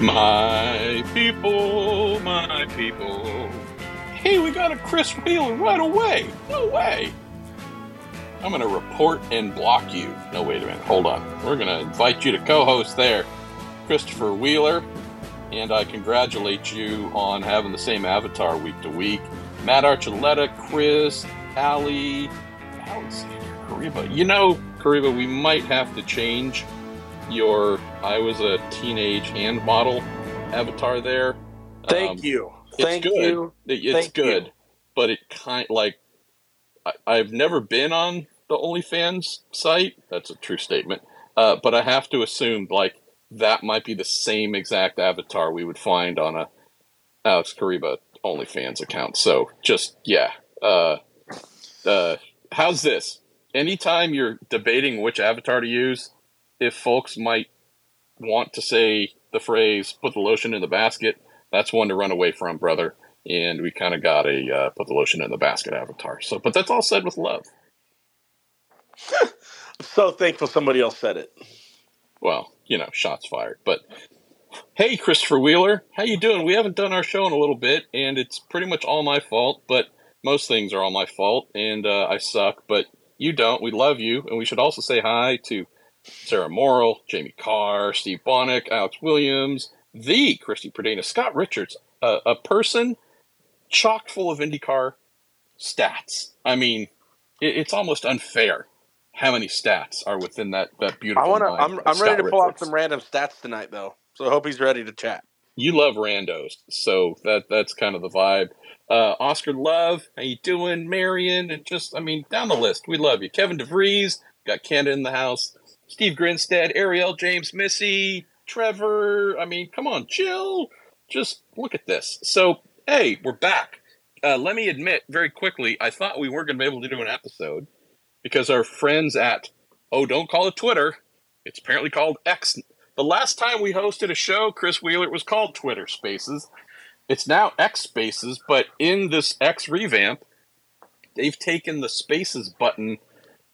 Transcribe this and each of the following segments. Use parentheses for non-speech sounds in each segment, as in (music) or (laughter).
My people, my people. Hey, we got a Chris Wheeler right away. No way. I'm going to report and block you. No, wait a minute. Hold on. We're going to invite you to co host there, Christopher Wheeler. And I congratulate you on having the same avatar week to week. Matt Archuleta, Chris, Allie, Alexander, Kariba. You know, Kariba, we might have to change your I was a teenage hand model avatar there. Thank Um, you. it's Thank good. you. It- It's Thank good, you. but it kind like I, I've never been on the OnlyFans site. That's a true statement. Uh, but I have to assume like that might be the same exact avatar we would find on a Alex Kariba OnlyFans account. So just yeah. Uh, uh, how's this? Anytime you're debating which avatar to use, if folks might want to say the phrase "put the lotion in the basket," that's one to run away from, brother. And we kind of got a uh, put the lotion in the basket avatar. So, but that's all said with love. I'm (laughs) so thankful somebody else said it. Well, you know, shots fired. But hey, Christopher Wheeler, how you doing? We haven't done our show in a little bit, and it's pretty much all my fault. But most things are all my fault, and uh, I suck. But you don't. We love you, and we should also say hi to Sarah Morrill, Jamie Carr, Steve Bonnick, Alex Williams, the Christy Perdana, Scott Richards, uh, a person chock full of IndyCar stats. I mean, it, it's almost unfair how many stats are within that that beautiful. I want to. I'm, I'm ready to pull out some random stats tonight, though. So I hope he's ready to chat. You love randos, so that that's kind of the vibe. Uh, Oscar Love, how you doing? Marion, and just I mean down the list, we love you. Kevin DeVries, got Canada in the house. Steve Grinstead, Ariel, James, Missy, Trevor. I mean, come on, chill. Just look at this. So hey, we're back. Uh, let me admit very quickly, I thought we weren't going to be able to do an episode because our friends at oh, don't call it Twitter. It's apparently called X the last time we hosted a show, Chris Wheeler, it was called Twitter Spaces. It's now X Spaces, but in this X revamp, they've taken the Spaces button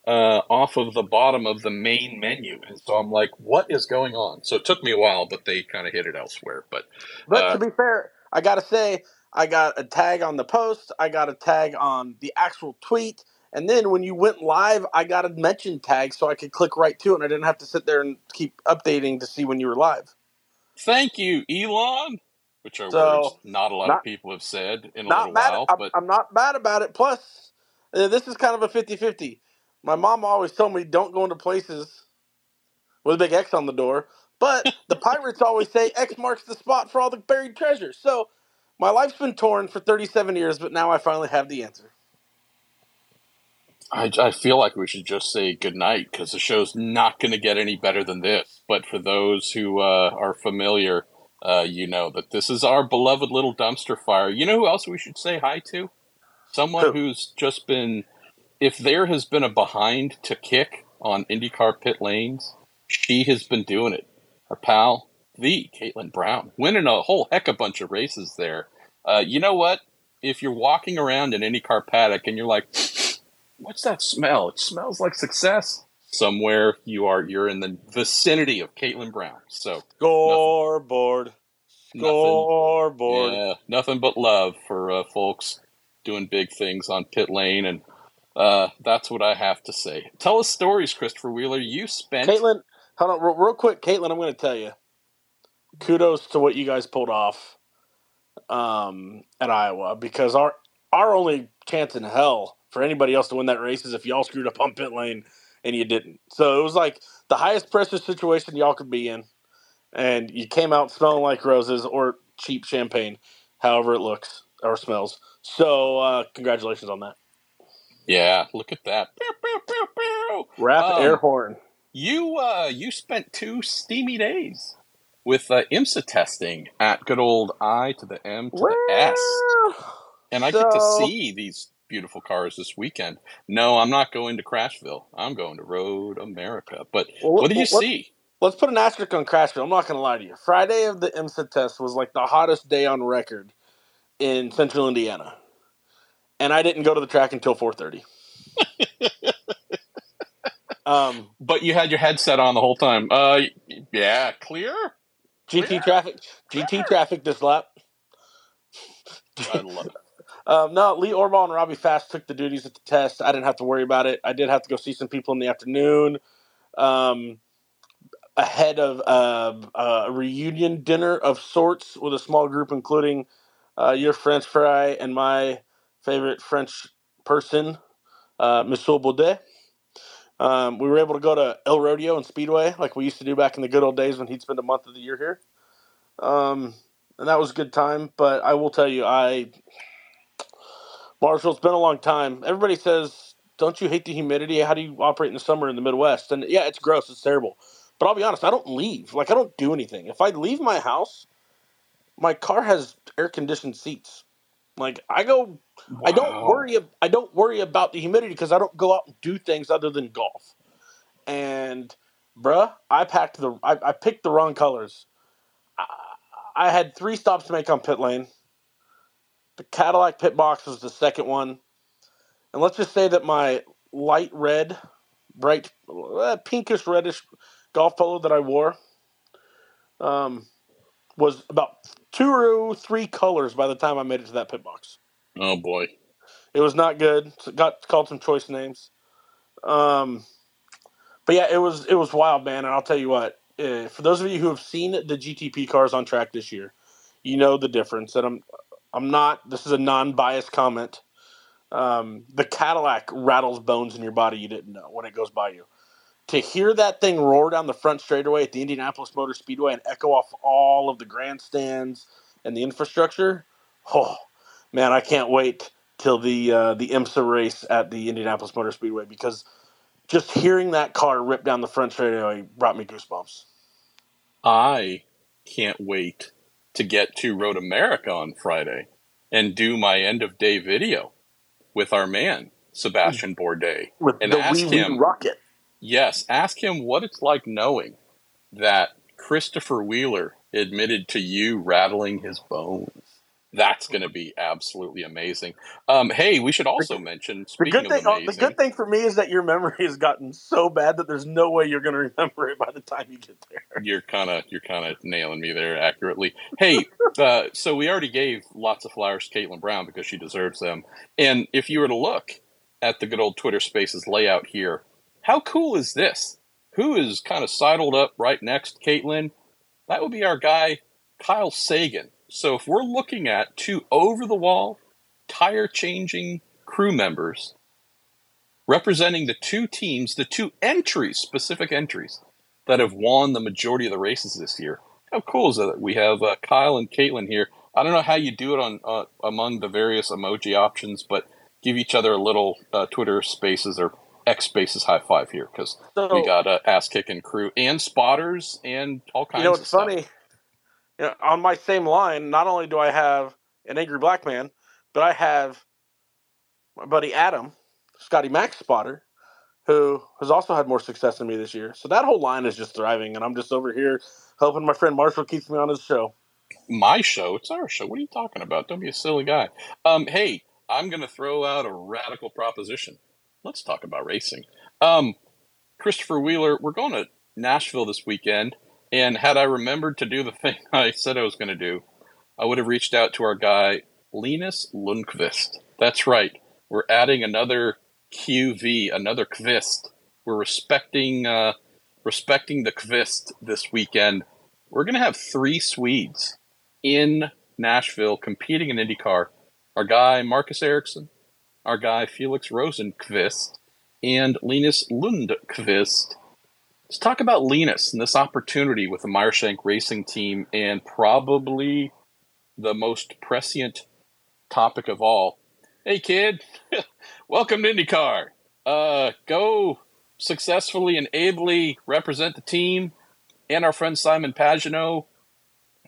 uh, off of the bottom of the main menu. And so I'm like, what is going on? So it took me a while, but they kind of hit it elsewhere. But But Uh, to be fair, I gotta say, I got a tag on the post. I got a tag on the actual tweet. And then when you went live, I got a mention tag so I could click right to it, and I didn't have to sit there and keep updating to see when you were live. thank you, Elon, which are So, words not a lot not- of people have said in a little mad. while. I'm, but I'm not mad about it. Plus, uh, this is kind of a 50-50. My mom always told me don't go into places with a big X on the door. But the (laughs) pirates always say X marks the spot for all the buried treasure. So my life's been torn for 37 years, but now I finally have the answer. I, I feel like we should just say goodnight because the show's not going to get any better than this. But for those who uh, are familiar, uh, you know that this is our beloved little dumpster fire. You know who else we should say hi to? Someone Who? who's just been, if there has been a behind to kick on IndyCar pit lanes, she has been doing it. Our pal, the Caitlin Brown, winning a whole heck of a bunch of races there. Uh, you know what? If you're walking around an IndyCar paddock and you're like, what's that smell? It smells like success. Somewhere you are, you're in the vicinity of Caitlin Brown. So Scoreboard. nothing, Scoreboard. yeah, nothing but love for uh, folks doing big things on pit lane, and uh, that's what I have to say. Tell us stories, Christopher Wheeler. You spent Caitlin, hold on, real, real quick. Caitlin, I'm going to tell you. Kudos to what you guys pulled off um, at Iowa because our our only chance in hell for anybody else to win that race is if y'all screwed up on pit lane and you didn't. So it was like the highest pressure situation y'all could be in, and you came out smelling like roses or cheap champagne, however it looks or smells. So uh, congratulations on that. Yeah. Look at that. Pew, pew, pew, pew. Rap Um, air horn. You uh, you spent two steamy days with uh, IMSA testing at good old I to the M to the S. And I get to see these beautiful cars this weekend. No, I'm not going to Crashville. I'm going to Road America. But Well, what do you what- see? Let's put an asterisk on Crashville. I'm not going to lie to you. Friday of the IMSA test was like the hottest day on record in Central Indiana, and I didn't go to the track until 4:30. (laughs) um, But you had your headset on the whole time. Uh, yeah, clear. GT traffic. GT traffic this lap. I love it. (laughs) Um, no, Lee Orball and Robbie Fast took the duties at the test. I didn't have to worry about it. I did have to go see some people in the afternoon um, ahead of uh, a reunion dinner of sorts with a small group, including uh, your French fry and my favorite French person, uh, Monsieur Bourdais. Um, we were able to go to El Rodeo and Speedway like we used to do back in the good old days when he'd spend a month of the year here. Um, and that was a good time. But I will tell you, I Marshall, it's been a long time. Everybody says, "Don't you hate the humidity? How do you operate in the summer in the Midwest?" And yeah, it's gross. It's terrible. But I'll be honest, I don't leave. Like I don't do anything. If I leave my house, my car has air conditioned seats. Like I go, I don't worry. I don't worry about the humidity because I don't go out and do things other than golf. And bruh, I packed the. I, I picked the wrong colors. I, I had three stops to make on pit lane. The Cadillac pit box was the second one. And let's just say that my light red, bright, uh, pinkish reddish golf polo that I wore um, was about two or three colors by the time I made it to that pit box. Oh boy. It was not good. Got called some choice names. Um, but yeah, it was it was wild, man. And I'll tell you what, uh, for those of you who have seen the GTP cars on track this year, you know the difference. And I'm I'm not. This is a non-biased comment. Um, the Cadillac rattles bones in your body you didn't know when it goes by you. To hear that thing roar down the front straightaway at the Indianapolis Motor Speedway and echo off all of the grandstands and the infrastructure, oh man, I can't wait till the uh, the IMSA race at the Indianapolis Motor Speedway because just hearing that car rip down the front straightaway brought me goosebumps. I can't wait to get to Road America on Friday and do my end of day video with our man Sebastian Bourdais. With And the ask wee wee him- rocket. Yes, ask him what it's like knowing that Christopher Wheeler admitted to you rattling his bones. That's going to be absolutely amazing. Um, hey, we should also mention The speaking good thing, of amazing, the good thing for me is that your memory has gotten so bad that there's no way you're going to remember it by the time you get there. you're kind of you're kind of nailing me there accurately. Hey, uh, so we already gave lots of flowers to Caitlin Brown because she deserves them. And if you were to look at the good old Twitter Spaces layout here, how cool is this? Who is kind of sidled up right next Caitlin? That would be our guy Kyle Sagan. So if we're looking at two over the wall tire changing crew members representing the two teams, the two entries, specific entries that have won the majority of the races this year. How cool is that we have uh, Kyle and Caitlin here? I don't know how you do it on uh, among the various emoji options, but give each other a little uh, Twitter Spaces or X Spaces high five here because So, we got uh, ass kicking crew and spotters and all kinds. Of You know what's funny? You know, on my same line, not only do I have an angry black man, but I have my buddy Adam, Scotty Mac's spotter, who has also had more success than me this year. So that whole line is just thriving, and I'm just over here helping my friend Marshall keeps me on his show. my show. It's our show. What are you talking about? Don't be a silly guy. Um, hey, I'm going to throw out a radical proposition. Let's talk about racing. Um, Christopher Wheeler, we're going to Nashville this weekend, and had I remembered to do the (laughs) thing I said I was going to do, I would have reached out to our guy Linus Lundqvist. That's right. We're adding another QV, another Kvist. We're respecting uh, respecting the Kvist this weekend. We're going to have three Swedes in Nashville competing in IndyCar. Our guy Marcus Ericsson, our guy Felix Rosenqvist, and Linus Lundqvist. Let's talk about Linus and this opportunity with the Meyer Shank Racing Team, and probably the most prescient topic of all. Hey, kid, (laughs) welcome to IndyCar. Uh, go successfully and ably represent the team and our friend Simon Pagenaud,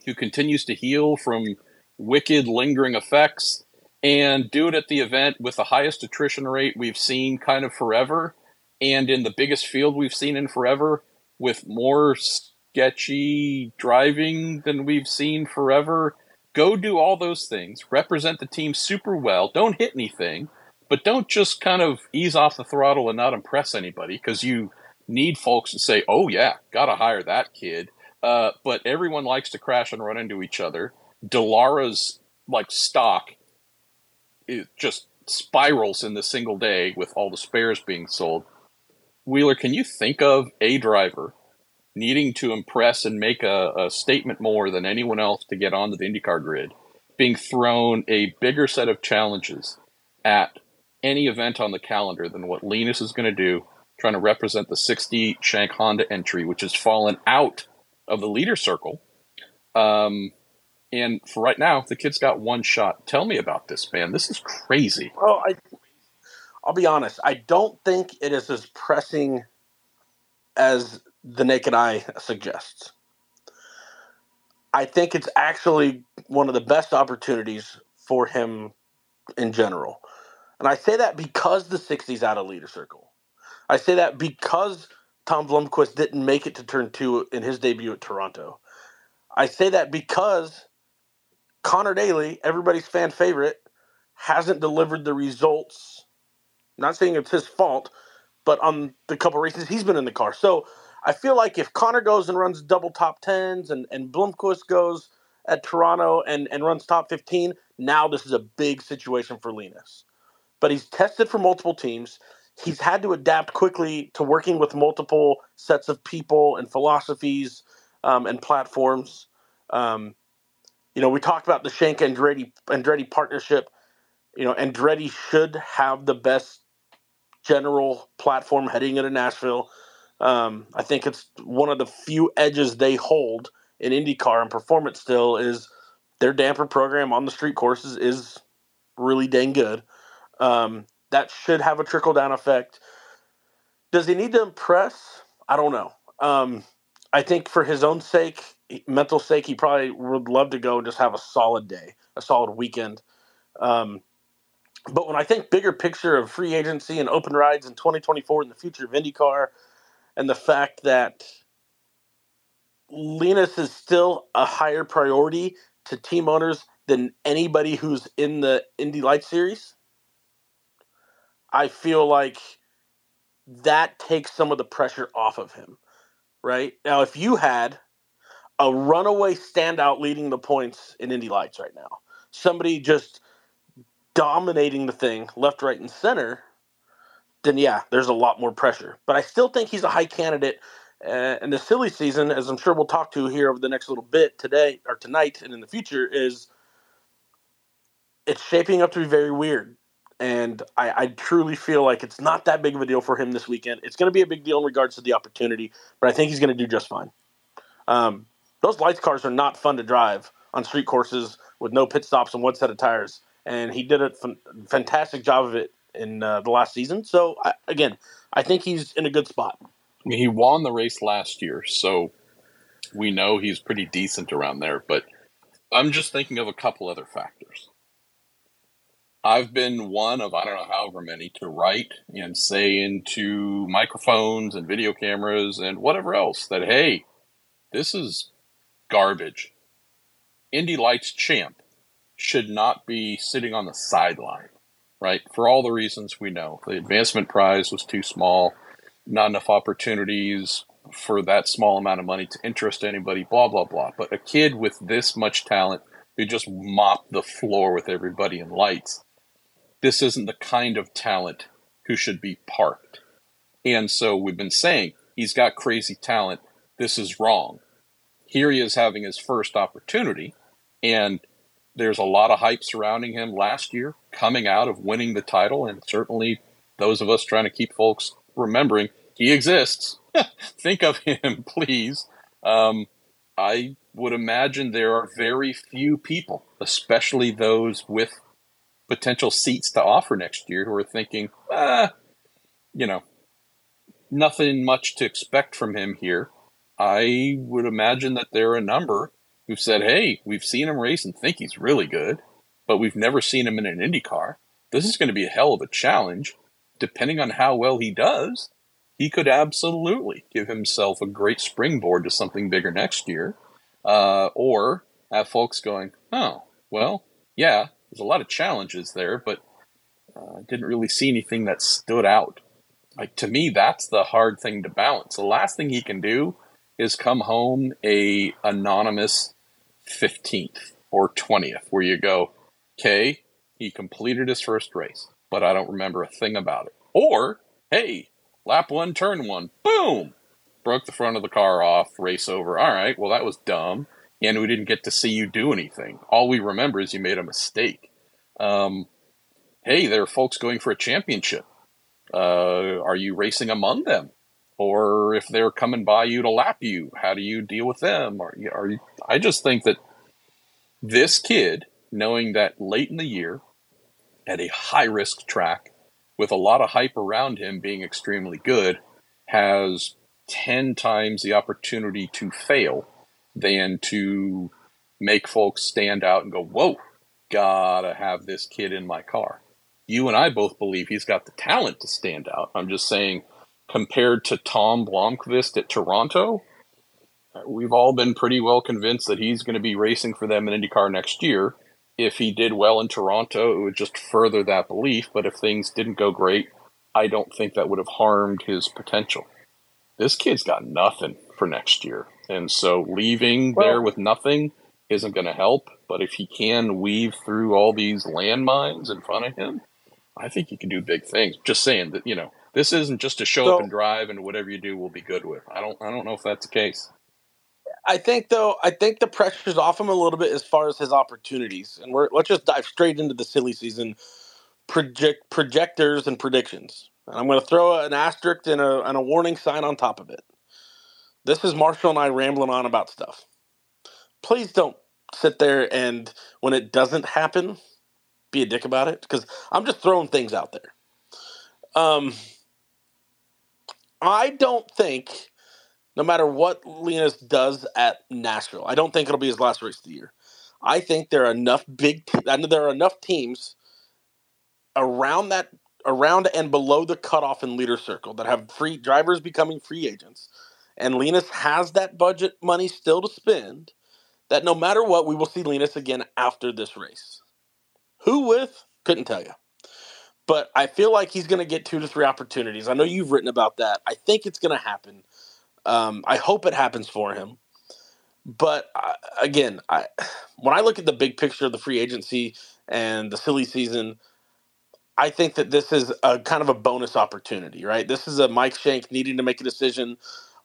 who continues to heal from wicked lingering effects, and do it at the event with the highest attrition rate we've seen kind of forever, and in the biggest field we've seen in forever, with more sketchy driving than we've seen forever. Go do all those things, represent the team super well, don't hit anything, but don't just kind of ease off the throttle and not impress anybody because you need folks to say, "Oh yeah, got to hire that kid." Uh, but everyone likes to crash and run into each other. Dallara's like stock it just spirals in the single day with all the spares being sold. Wheeler, can you think of a driver needing to impress and make a, a statement more than anyone else to get onto the IndyCar grid, being thrown a bigger set of challenges at any event on the calendar than what Linus is going to do, trying to represent the 60 Shank Honda entry, which has fallen out of the leader circle. Um, and for right now, the kid's got one shot. Tell me about this, man. This is crazy. Well, I, I'll be honest. I don't think it is as pressing as the naked eye suggests. I think it's actually one of the best opportunities for him in general. And I say that because the 60's out of leader circle. I say that because Tom Blomqvist didn't make it to turn two in his debut at Toronto. I say that because Conor Daly, everybody's fan favorite, hasn't delivered the results. I'm not saying it's his fault, but on the couple races he's been in the car. So I feel like if Conor goes and runs double top tens and, and Blomqvist goes at Toronto and, and runs top 15, now this is a big situation for Linus. But he's tested for multiple teams. He's had to adapt quickly to working with multiple sets of people and philosophies um, and platforms. Um, you know, we talked about the Shank Andretti Andretti partnership. You know, Andretti should have the best general platform heading into Nashville. Um, I think it's one of the few edges they hold in IndyCar and performance still is their damper program on the street courses is really dang good. Um, that should have a trickle down effect. Does he need to impress? I don't know. Um, I think for his own sake, mental sake, he probably would love to go and just have a solid day, a solid weekend. Um, but when I think bigger picture of free agency and open rides in 2024 and the future of IndyCar, and the fact that Linus is still a higher priority to team owners than anybody who's in the Indy Light Series, I feel like that takes some of the pressure off of him. Right now, if you had a runaway standout leading the points in Indy Lights right now. Somebody just dominating the thing left, right, and center. Then yeah, there's a lot more pressure. But I still think he's a high candidate. Uh, and the silly season, as I'm sure we'll talk to here over the next little bit today or tonight and in the future, is it's shaping up to be very weird. And I, I truly feel like it's not that big of a deal for him this weekend. It's going to be a big deal in regards to the opportunity, but I think he's going to do just fine. Um, those lights cars are not fun to drive on street courses with no pit stops and one set of tires. And he did a fantastic job of it in uh, the last season. So I, again, I think he's in a good spot. I mean, he won the race last year, so we know he's pretty decent around there. But I'm just thinking of a couple other factors. I've been one of I don't know however many to write and say into microphones and video cameras and whatever else that hey, this is garbage. Indy Lights champ should not be sitting on the sideline, right? For all the reasons we know. The advancement prize was too small, not enough opportunities for that small amount of money to interest anybody, blah, blah, blah. But a kid with this much talent who just mopped the floor with everybody in lights, this isn't the kind of talent who should be parked. And so we've been saying he's got crazy talent. This is wrong here he is having his first opportunity, and there's a lot of hype surrounding him last year, coming out of winning the title, and certainly those of us trying to keep folks remembering he exists. (laughs) Think of him, (laughs) please. Um, I would imagine there are very few people, especially those with potential seats to offer next year, who are thinking, ah, you know, nothing much to expect from him here. I would imagine that there are a number who've said, hey, we've seen him race and think he's really good, but we've never seen him in an Indy car. This is going to be a hell of a challenge. Depending on how well he does, he could absolutely give himself a great springboard to something bigger next year. Uh, or have folks going, oh, well, yeah, there's a lot of challenges there, but uh, didn't really see anything that stood out. Like to me, that's the hard thing to balance. The last thing he can do is come home a anonymous 15th or 20th where you go, okay, he completed his first race, but I don't remember a thing about it. Or, hey, lap one, turn one, boom, broke the front of the car off, race over. All right, well, that was dumb. And we didn't get to see you do anything. All we remember is you made a mistake. Um, hey, there are folks going for a championship. Uh, are you racing among them? Or if they're coming by you to lap you, how do you deal with them? Are you, I just think that this kid, knowing that late in the year, at a high risk track, with a lot of hype around him being extremely good, has 10 times the opportunity to fail than to make folks stand out and go, whoa, gotta have this kid in my car. You and I both believe he's got the talent to stand out. I'm just saying, compared to Tom Blomqvist at Toronto, we've all been pretty well convinced that he's going to be racing for them in IndyCar next year. If he did well in Toronto, it would just further that belief. But if things didn't go great, I don't think that would have harmed his potential. This kid's got nothing for next year. And so leaving well, there with nothing isn't going to help. But if he can weave through all these landmines in front of him, I think he can do big things. Just saying that, you know, this isn't just to show so, up and drive and whatever you do will be good with. I don't I don't know if that's the case. I think though, I think the pressure's off him a little bit as far as his opportunities. And we're let's just dive straight into the silly season project projectors and predictions. And I'm going to throw an asterisk and a, and a warning sign on top of it. This is Marshall and I rambling on about stuff. Please don't sit there and when it doesn't happen, be a dick about it because I'm just throwing things out there. Um, I don't think, no matter what Linus does at Nashville, I don't think it'll be his last race of the year. I think there are enough big, te- I know there are enough teams around that, around and below the cutoff in leader circle that have free drivers becoming free agents, and Linus has that budget money still to spend. That no matter what, we will see Linus again after this race. Who with? Couldn't tell you but I feel like he's going to get two to three opportunities. I know you've written about that. I think it's going to happen. Um, I hope it happens for him. But uh, again, I, when I look at the big picture of the free agency and the silly season, I think that this is a kind of a bonus opportunity, right? This is a Mike Shank needing to make a decision.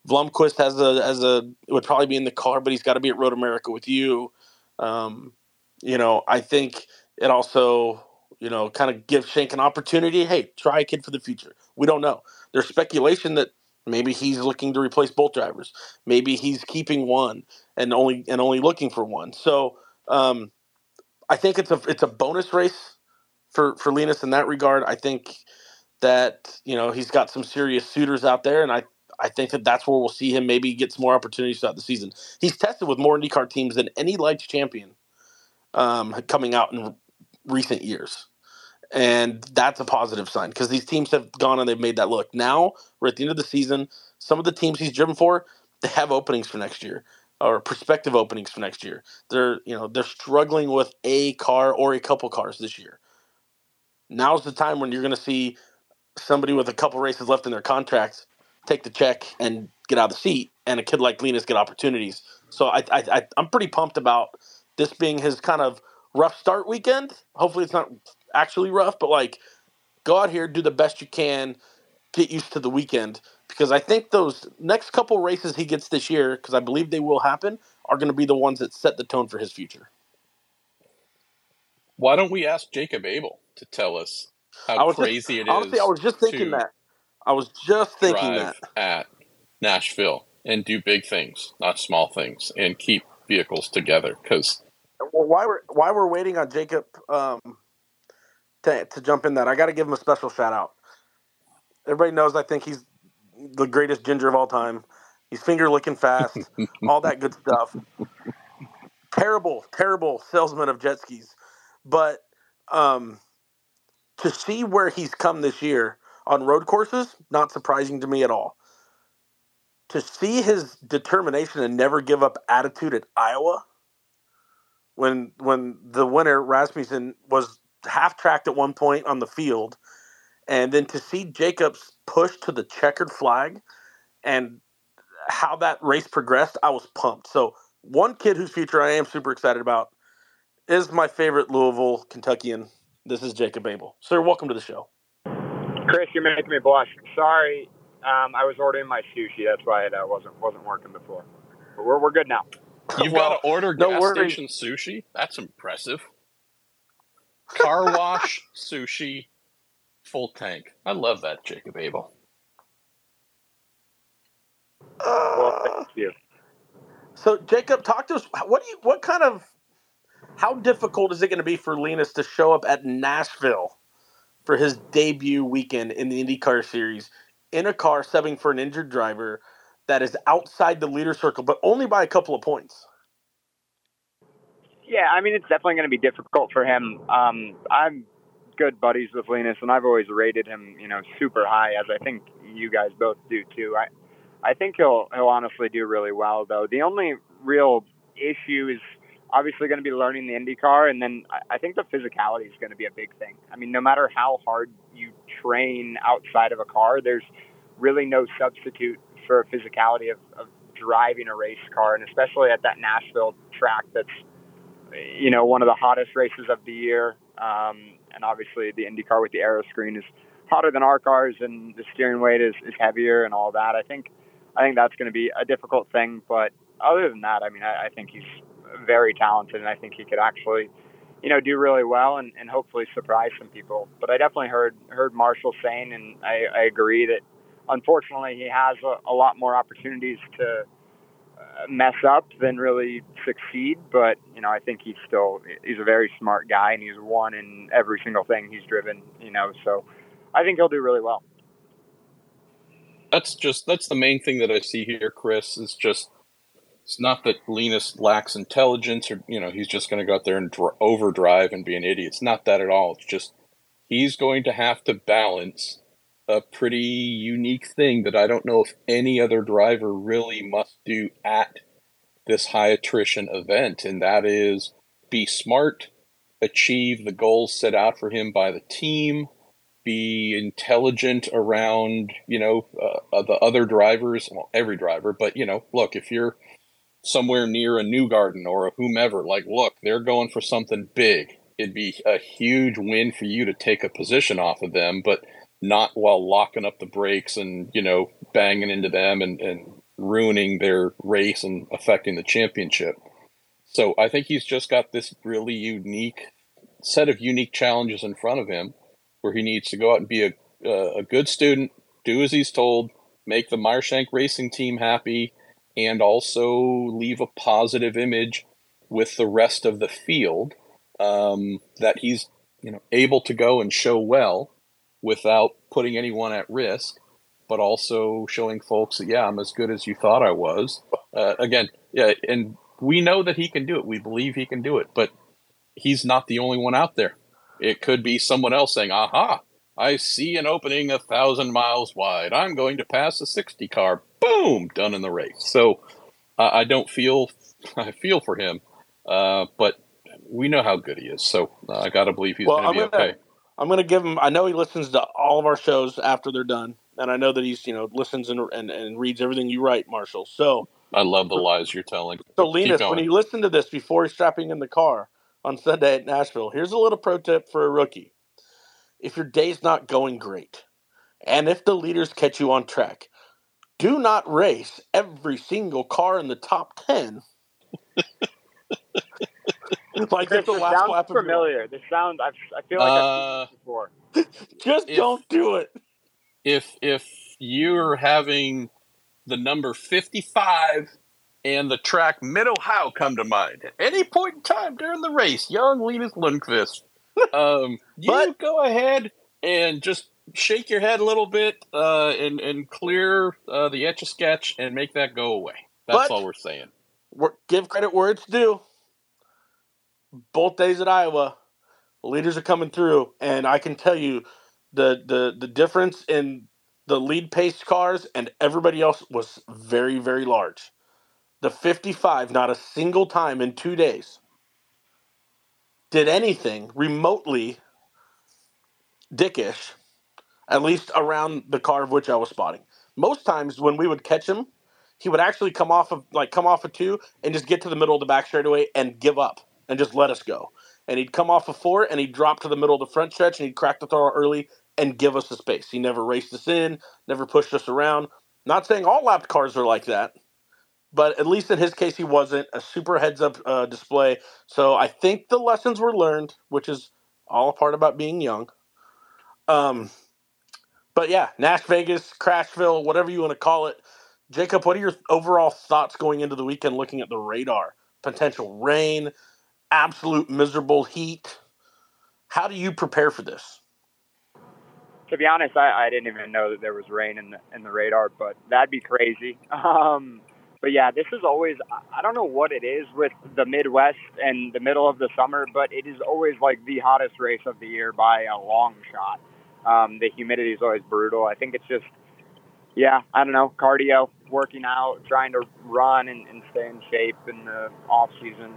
Blomqvist has a as a would probably be in the car, but he's got to be at Road America with you. Um, you know, I think it also you know, kind of give Shank an opportunity. Hey, try a kid for the future. We don't know. There's speculation that maybe he's looking to replace both drivers. Maybe he's keeping one and only and only looking for one. So um, I think it's a it's a bonus race for for Linus in that regard. I think that you know he's got some serious suitors out there, and I I think that that's where we'll see him maybe get some more opportunities throughout the season. He's tested with more IndyCar teams than any lights champion um, coming out in recent years and that's a positive sign because these teams have gone and they've made that look. Now we're at the end of the season. Some of the teams he's driven for, they have openings for next year or prospective openings for next year. They're you know they're struggling with a car or a couple cars this year. Now's the time when you're going to see somebody with a couple races left in their contract take the check and get out of the seat, and a kid like Linus get opportunities. So I, I, I I'm pretty pumped about this being his kind of rough start weekend. Hopefully, it's not actually rough, but like go out here, do the best you can, get used to the weekend because I think those next couple races he gets this year, because I believe they will happen, are going to be the ones that set the tone for his future. Why don't we ask Jacob Abel to tell us how crazy just, it honestly, is? I was just thinking that. I was just thinking that at Nashville and do big things, not small things, and keep vehicles together. Because well, why we're why we're waiting on Jacob um, to, to jump in that, I got to give him a special shout out. Everybody knows I think he's the greatest ginger of all time. He's finger licking fast, all that good stuff. terrible, terrible salesman of jet skis. But um, to see where he's come this year on road courses, not surprising to me at all. To see his determination and never give up attitude at Iowa, when when the winner Rasmussen was half tracked at one point on the field, and then to see Jacobs push to the checkered flag, and how that race progressed, I was pumped. So one kid whose future I am super excited about is my favorite Louisville Kentuckian. This is Jacob Abel. Sir, welcome to the show. Chris, you're making me blush. Sorry, um, I was ordering my sushi. That's why it uh, wasn't wasn't working before. But we're we're good now. You've Well, got to order gas worries. station sushi. That's impressive. Car wash sushi, full tank. I love that, Jacob Abel. Well, Uh, thank you. so Jacob, talk to us. What do you? What kind of? How difficult is it going to be for Linus to show up at Nashville for his debut weekend in the IndyCar Series in a car subbing for an injured driver that is outside the leader circle, but only by a couple of points? Yeah, I mean it's definitely going to be difficult for him. Um, I'm good buddies with Linus, and I've always rated him, you know, super high, as I think you guys both do too. I, I think he'll he'll honestly do really well, though. The only real issue is obviously going to be learning the IndyCar, and then I, I think the physicality is going to be a big thing. I mean, no matter how hard you train outside of a car, there's really no substitute for physicality of, of driving a race car, and especially at that Nashville track that's you know, one of the hottest races of the year. Um, and obviously, the IndyCar with the aero screen is hotter than our cars, and the steering weight is, is heavier and all that. I think, I think that's going to be a difficult thing. But other than that, I mean, I, I think he's very talented, and I think he could actually, you know, do really well and, and hopefully surprise some people. But I definitely heard heard Marshall saying, and I, I agree that unfortunately he has a, a lot more opportunities to mess up than really succeed. But you know, I think he's still he's a very smart guy, and he's won in every single thing he's driven. You know, so I think he'll do really well. That's just that's the main thing that I see here, Chris. Is just it's not that Linus lacks intelligence or you know he's just going to go out there and dr- overdrive and be an idiot. It's not that at all. It's just he's going to have to balance a pretty unique thing that I don't know if any other driver really must do at this high attrition event, and that is be smart, achieve the goals set out for him by the team, be intelligent around you know uh, uh, the other drivers, well every driver, but you know look if you're somewhere near a Newgarden or a whomever, like look they're going for something big. It'd be a huge win for you to take a position off of them, but not while locking up the brakes and you know banging into them and, and ruining their race and affecting the championship. So I think he's just got this really unique set of unique challenges in front of him, where he needs to go out and be a uh, a good student, do as he's told, make the Meyer Shank Racing team happy, and also leave a positive image with the rest of the field um, that he's you know able to go and show well without putting anyone at risk, but also showing folks that yeah, I'm as good as you thought I was. Uh, again, yeah, and we know that he can do it. We believe he can do it, but he's not the only one out there. It could be someone else saying, "Aha, I see an opening a thousand miles wide. I'm going to pass a 60 car. Boom, done in the race." So uh, I don't feel (laughs) I feel for him, uh, but we know how good he is. So uh, I got to believe he's Well, going to be gonna- okay. I'm going to give him. I know he listens to all of our shows after they're done, and I know that he's you know listens and and, and reads everything you write, Marshall. So I love the lies you're telling. so Linus, when you listen to this before he's strapping in the car on Sunday at Nashville, here's a little pro tip for a rookie: if your day's not going great, and if the leaders catch you on track, do not race every single car in the top ten. Like Chris, the this last sounds lap familiar. This sounds. I've, I feel like I've Uh, seen this before. (laughs) Just If- don't do it. if if you're having the number 55 and the track Mid Ohio come to mind at any point in time during the race, young Linus Lundqvist, (laughs) um, you But- go ahead and just shake your head a little bit uh, and and clear uh, the etch a sketch and make that go away. That's But- all we're saying. Wor- give credit where it's due. Both days at Iowa, leaders are coming through, and I can tell you the the the difference in the lead pace cars and everybody else was very very large. The 55, not a single time in two days, did anything remotely dickish, at least around the car of which I was spotting. Most times when we would catch him, he would actually come off of like come off of two and just get to the middle of the back straightaway and give up and just let us go. And he'd come off of four and he'd drop to the middle of the front stretch and he'd crack the throw early and give us the space. He never raced us in, never pushed us around. Not saying all lapped cars are like that, but at least in his case, he wasn't a super heads up uh, display. So I think the lessons were learned, which is all a part about being young. Um, but yeah, Nash Vegas, Crashville, whatever you want to call it. Jacob, what are your overall thoughts going into the weekend looking at the radar? Potential rain, absolute miserable heat. How do you prepare for this? To be honest, I, I didn't even know that there was rain in the in the radar, but that'd be crazy. (laughs) Um, but yeah, this is always I don't know what it is with the Midwest and the middle of the summer, but it is always like the hottest race of the year by a long shot. Um, the humidity is always brutal. I think it's just yeah, I don't know, cardio, working out, trying to run and, and stay in shape in the off season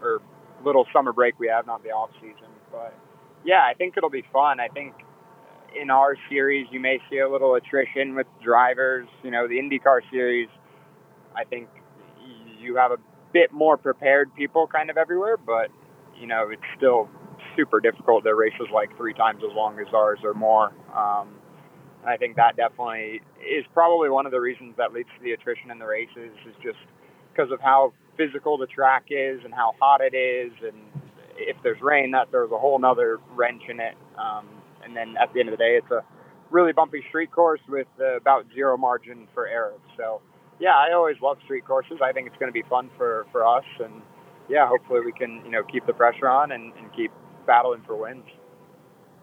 or little summer break we have, not the off season. But yeah, I think it'll be fun. I think in our series you may see a little attrition with drivers. You know, the IndyCar series, I think you have a bit more prepared people kind of everywhere, but you know, it's still super difficult. Their races like three times as long as ours or more. Um, and I think that definitely is probably one of the reasons that leads to the attrition in the races is just because of how physical the track is and how hot it is. And if there's rain, that there's a whole nother wrench in it. Um, and then at the end of the day, it's a really bumpy street course with uh, about zero margin for error. So, yeah, I always love street courses. I think it's going to be fun for, for us. And yeah, hopefully we can, you know, keep the pressure on and, and keep battling for wins.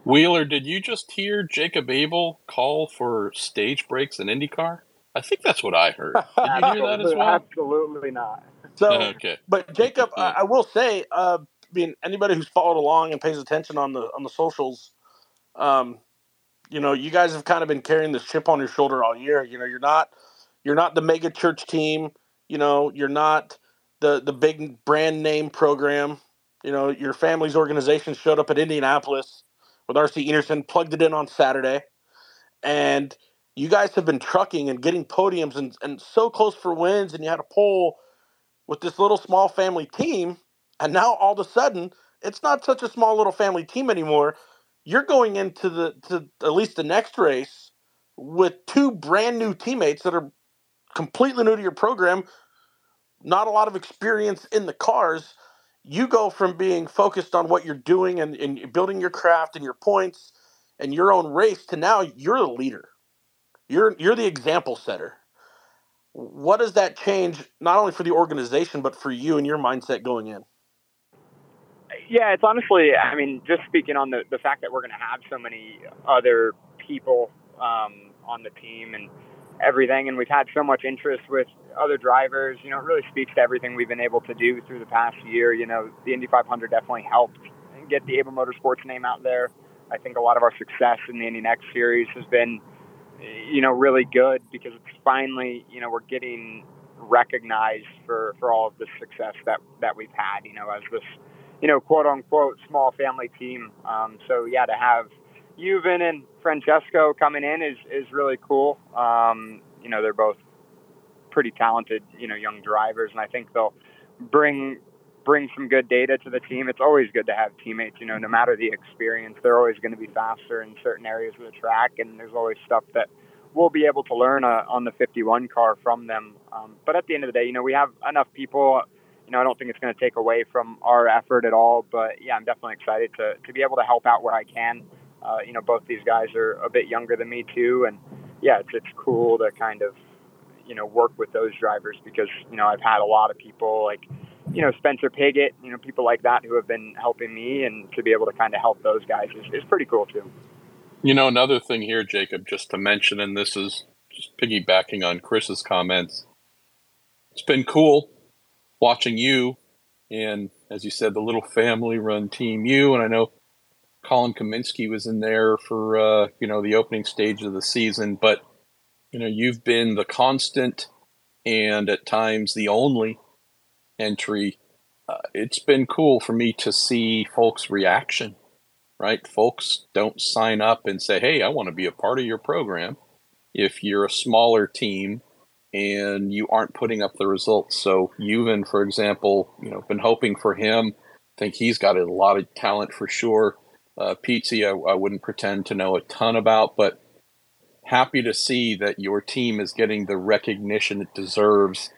Wheeler, did you just hear Jacob Abel call for stage breaks in IndyCar? I think that's what I heard. (laughs) Did you hear that as well? Absolutely not. So, okay. but Jacob, I, I will say, uh, I mean, anybody who's followed along and pays attention on the on the socials, um, you know, you guys have kind of been carrying this chip on your shoulder all year. You know, you're not you're not the mega church team. You know, you're not the the big brand name program. You know, your family's organization showed up at Indianapolis with RC Enerson, plugged it in on Saturday, and you guys have been trucking and getting podiums and, and so close for wins, and you had a pole with this little small family team, and now all of a sudden it's not such a small little family team anymore. You're going into the to at least the next race with two brand new teammates that are completely new to your program, not a lot of experience in the cars. You go from being focused on what you're doing and, and building your craft and your points and your own race to now you're the leader. You're you're the example setter what does that change not only for the organization but for you and your mindset going in? Yeah it's honestly i mean just speaking on the, the fact that we're going to have so many other people um, on the team and everything and we've had so much interest with other drivers you know it really speaks to everything we've been able to do through the past year you know the indy 500 definitely helped get the Abel Motorsports name out there. I think a lot of our success in the Indy NXT series has been you know, really good because it's finally, you know, we're getting recognized for, for all of the success that, that we've had, you know, as this, you know, quote unquote small family team. Um, so yeah, to have Yuven and Francesco coming in is, is really cool. Um, you know, they're both pretty talented, you know, young drivers, and I think they'll bring bring some good data to the team. It's always good to have teammates, you know, no matter the experience, they're always going to be faster in certain areas of the track, and there's always stuff that we'll be able to learn uh, on the 51 car from them. Um, but at the end of the day, you know, we have enough people. You know, I don't think it's going to take away from our effort at all. But yeah, I'm definitely excited to, to be able to help out where I can. Uh, you know, both these guys are a bit younger than me too, and yeah, it's it's cool to kind of you know work with those drivers because you know I've had a lot of people like you know, Spencer Pigot, you know, people like that who have been helping me and to be able to kind of help those guys is, is pretty cool too. You know, another thing here, Jacob, just to mention, and this is just piggybacking on Chris's comments. It's been cool watching you and, as you said, the little family run team you. And I know Colin Kaminsky was in there for, uh, you know, the opening stage of the season, but, you know, you've been the constant and at times the only entry, uh, it's been cool for me to see folks' reaction. Right, folks don't sign up and say, "Hey, I want to be a part of your program." If you're a smaller team and you aren't putting up the results. So Yuven, for example, you know, been hoping for him. I think he's got a lot of talent for sure. Uh, Pizzi, I, I wouldn't pretend to know a ton about, but happy to see that your team is getting the recognition it deserves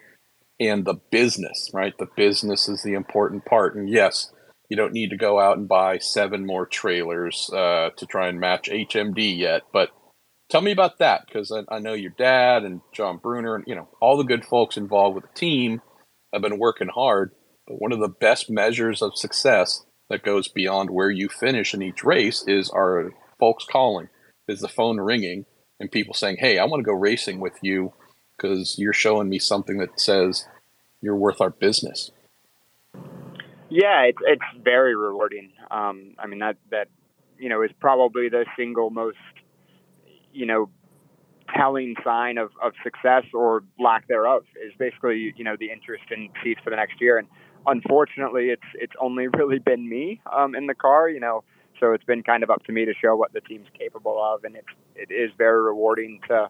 and the business, right? The business is the important part. And yes, you don't need to go out and buy seven more trailers uh, to try and match HMD yet, but tell me about that because I, I, know your dad and John Bruner and you know all the good folks involved with the team have been working hard. But one of the best measures of success that goes beyond where you finish in each race is our folks calling, is the phone ringing, and people saying, "Hey, I want to go racing with you because you're showing me something that says you're worth our business." Yeah, it's it's very rewarding. Um, I mean that that you know is probably the single most you know, telling sign of, of success or lack thereof is basically, you know, the interest in seats for the next year. And unfortunately, it's it's only (laughs) really been me um, in the car, you know, so it's been kind of up to me to show what the team's capable of, and it's it is very rewarding to,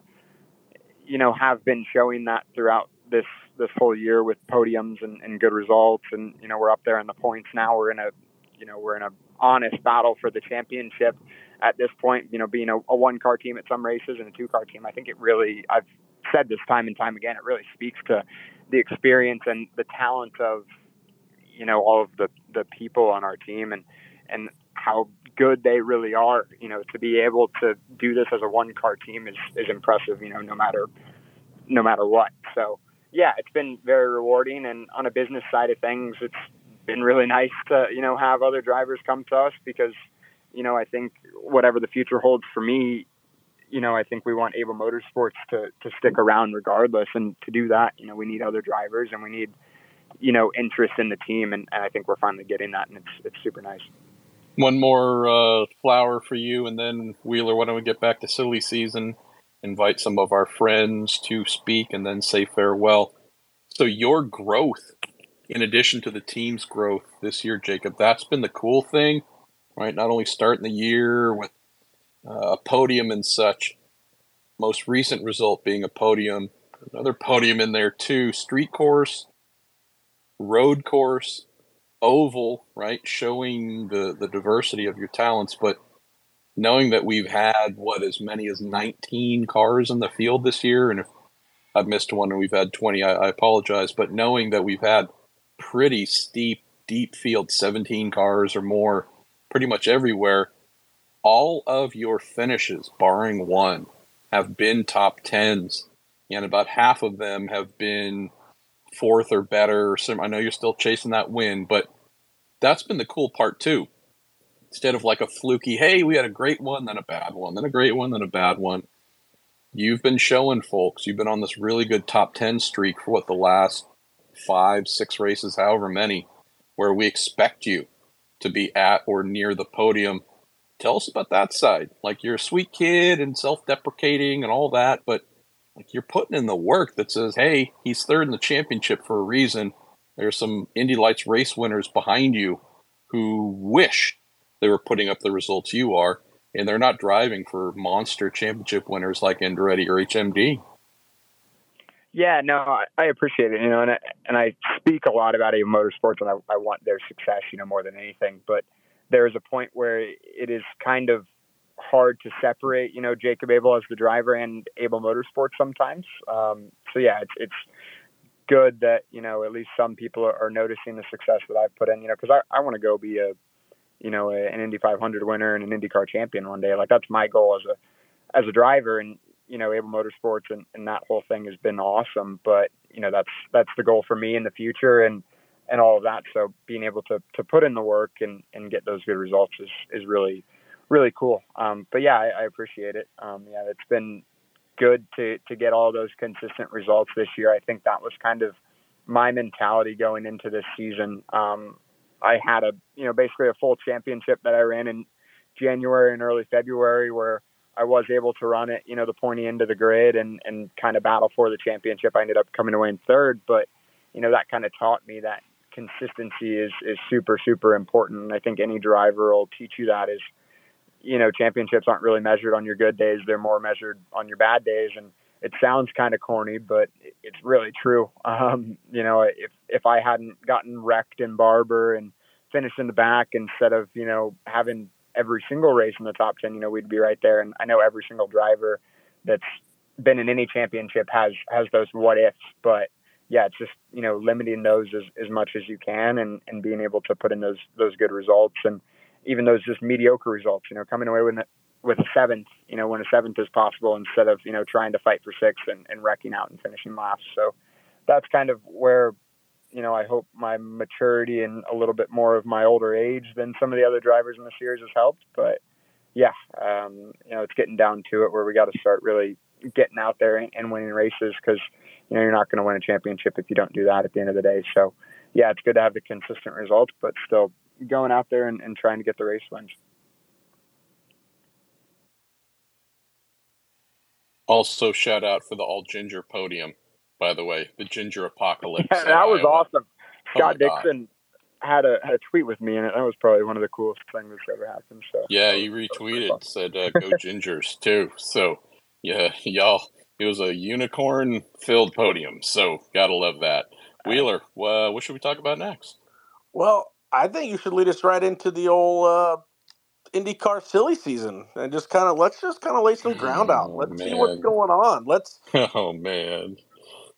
you know, have been showing that throughout this this whole year with podiums and, and good results, and you know, we're up there in the points now. We're in a, you know, we're in a honest battle for the championship at this point, you know, being a, a one car team at some races and a two car team, I think it really, I've said this time and time again, it really speaks to the experience and the talent of, you know, all of the, the people on our team. And, and how good they really are. You know, to be able to do this as a one car team is, is impressive, you know, no matter, no matter what. So, yeah, it's been very rewarding. And on a business side of things, it's been really nice to, you know, have other drivers come to us because, you know, I think whatever the future holds for me, you know, I think we want Abel Motorsports to to stick around regardless. And to do that, you know, we need other drivers and we need, you know, interest in the team. And, and I think we're finally getting that, and it's it's super nice. One more uh, flower for you, and then Wheeler. Why don't we get back to silly season? Invite some of our friends to speak, and then say farewell. So your growth, in addition to the team's growth this year, Jacob, that's been the cool thing right? Not only starting the year with uh, a podium and such, most recent result being a podium, another podium in there too, street course, road course, oval, right? Showing the, the diversity of your talents, but knowing that we've had what as many as 19 cars in the field this year, and if I've missed one and we've had 20, I, I apologize, but knowing that we've had pretty steep, deep field, 17 cars or more pretty much everywhere, all of your finishes, barring one, have been top tens, and about half of them have been fourth or better. Or some, I know you're still chasing that win, but that's been the cool part too. Instead of like a fluky, hey, we had a great one, then a bad one, then a great one, then a bad one. You've been showing folks, you've been on this really good top 10 streak for what the last five, six races, however many, where we expect you to be at or near the podium. Tell us about that side. Like you're a sweet kid and self-deprecating and all that, but like you're putting in the work that says, "Hey, he's third in the championship for a reason." There's some Indy Lights race winners behind you who wish they were putting up the results you are, and they're not driving for monster championship winners like Andretti or HMD. Yeah, no, I, appreciate it. You know, and I, and I speak a lot about Abel Motorsports, and I, I want their success, you know, more than anything. But there is a point where it is kind of hard to separate, you know, Jacob Abel as the driver and Abel Motorsports sometimes. Um, so yeah, it's it's good that you know at least some people are, are noticing the success that I've put in. You know, because I, I want to go be a you know a, an Indy 500 winner and an IndyCar champion one day. Like that's my goal as a as a driver, and you know, Abel Motorsports and, and that whole thing has been awesome. But you know, that's that's the goal for me in the future and and all of that. So being able to to put in the work and and get those good results is is really really cool. Um, but yeah, I, I appreciate it. Um, yeah, it's been good to to get all those consistent results this year. I think that was kind of my mentality going into this season. Um, I had a you know basically a full championship that I ran in January and early February where I was able to run it, you know, the pointy end of the grid and, and kind of battle for the championship. I ended up coming away in third, but, you know, that kind of taught me that consistency is, is super, super important. And I think any driver will teach you that is, you know, championships aren't really measured on your good days. They're more measured on your bad days. And, it sounds kind of corny, but it's really true. (laughs) Um, you know, if if I hadn't gotten wrecked in Barber and finished in the back instead of you know having every single race in the top ten, you know, we'd be right there. And I know every single driver that's been in any championship has has those what ifs, but yeah, it's just you know limiting those as, as much as you can and, and being able to put in those those good results and even those just mediocre results. You know, coming away with with a seventh, you know, when a seventh is possible instead of you know trying to fight for six and, and wrecking out and finishing last. So that's kind of where you know I hope my maturity and a little bit more of my older age than some of the other drivers in the series has helped. But yeah, um, you know, it's getting down to it where we got to start really getting out there and, and winning races because you know you're not going to win a championship if you don't do that at the end of the day. So yeah, it's good to have the consistent results, but still going out there and, and trying to get the race wins. Also, shout out for the all ginger podium, by the way, the ginger apocalypse. (laughs) Yeah, that was Iowa. awesome. Oh Scott oh Dixon had a had a tweet with me, and that was probably one of the coolest things that's ever happened. So yeah, he retweeted, said uh, (laughs) "Go Gingers" too. So yeah, y'all, it was a unicorn filled podium. So gotta love that. Wheeler, uh, what should we talk about next? Well, I think you should lead us right into the old uh, IndyCar silly season and just kind of let's just kind of lay some ground out. Oh, let's man. see what's going on. Let's. (laughs) Oh man,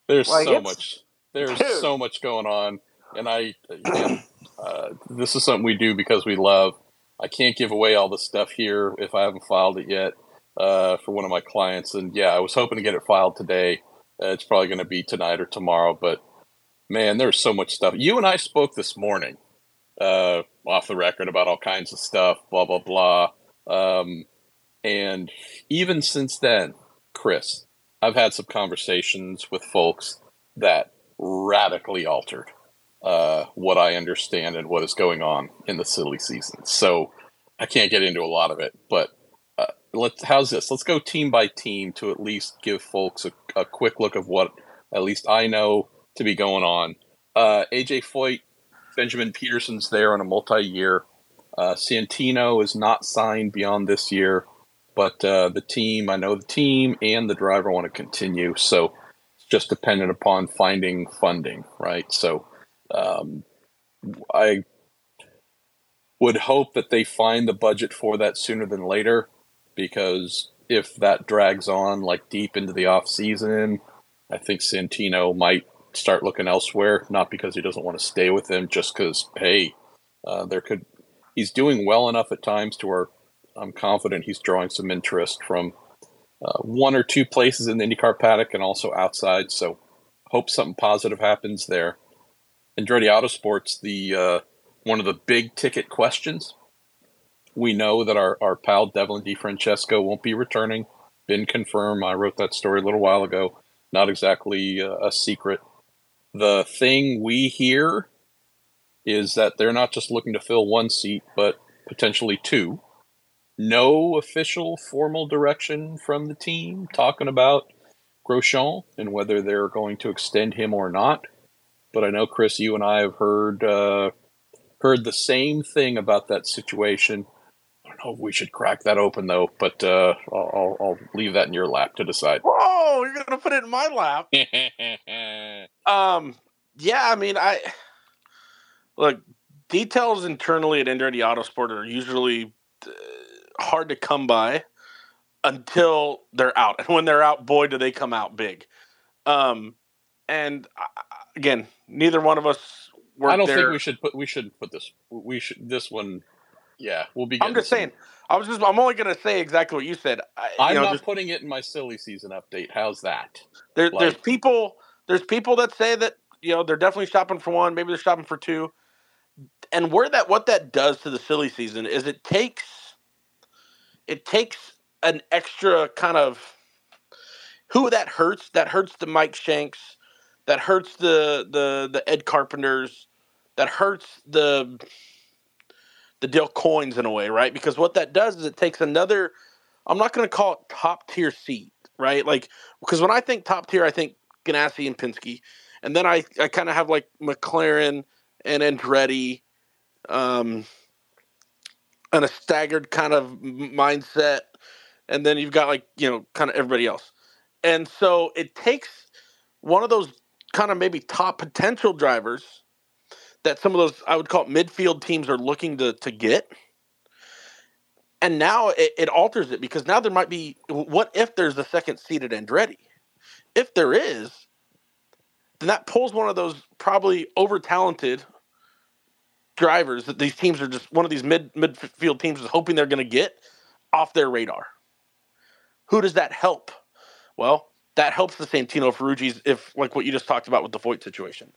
there's like so much. There's dude. so much going on, and I, again, uh, this is something we do because we love. I can't give away all the stuff here if I haven't filed it yet uh, for one of my clients, and yeah, I was hoping to get it filed today. Uh, it's probably going to be tonight or tomorrow, but man, there's so much stuff. You and I spoke this morning uh, off the record about all kinds of stuff, blah, blah, blah. Um, and even since then, Chris, I've had some conversations with folks that radically altered uh, what I understand and what is going on in the silly season. So I can't get into a lot of it, but uh, let's. How's this? Let's go team by team to at least give folks a, a quick look of what at least I know to be going on. Uh, AJ Foyt Benjamin Pedersen's there on a multi-year. Uh, Santino is not signed beyond this year, but uh, the team, I know the team and the driver want to continue. So it's just dependent upon finding funding, right? So um, I would hope that they find the budget for that sooner than later, because if that drags on like deep into the off season, I think Santino might start looking elsewhere. Not because he doesn't want to stay with them, just because hey, uh, there could he's doing well enough at times to where I'm confident he's drawing some interest from uh, one or two places in the IndyCar paddock and also outside. So hope something positive happens there. Andretti Autosports, the uh, one of the big ticket questions. We know that our, our pal Devlin DeFrancesco won't be returning. Been confirmed. I wrote that story a little while ago. Not exactly a secret. The thing we hear is that they're not just looking to fill one seat, but potentially two. No official formal direction from the team talking about Grosjean and whether they're going to extend him or not. But I know, Chris, you and I have heard uh, heard the same thing about that situation. Know if we should crack that open though, but uh, I'll, I'll, leave that in your lap to decide. Whoa, you're gonna put it in my lap? (laughs) um, yeah, I mean, I look details internally at Andretti Autosport are usually uh, hard to come by until they're out, and when they're out, boy, do they come out big. Um, and uh, again, neither one of us. I don't there. think we should put we should put this we should this one yeah, we'll be. I'm just some... saying. I was just. I'm only going to say exactly what you said. I, am not just, putting it in my silly season update. How's that? There, like, there's people. There's people that say that you know they're definitely shopping for one. Maybe they're shopping for two. And where that what that does to the silly season is it takes it takes an extra kind of who that hurts. That hurts the Meyer Shanks. That hurts the the the Ed Carpenters. That hurts the the Dale Coynes in a way, right? Because what that does is it takes another. I'm not going to call it top tier seat, right? Like because when I think top tier, I think Ganassi and Penske, and then I I kind of have like McLaren and Andretti, um, and a staggered kind of mindset, and then you've got like you know kind of everybody else. And so it takes one of those kind of maybe top potential drivers that some of those I would call it midfield teams are looking to to get. And now it, it alters it because now there might be what if there's a second at Andretti? If there is, then that pulls one of those probably over talented drivers that these teams are just one of these mid midfield teams is hoping they're going to get off their radar. Who does that help? Well, that helps the Santino Ferrucci's if like what you just talked about with the Foyt situation.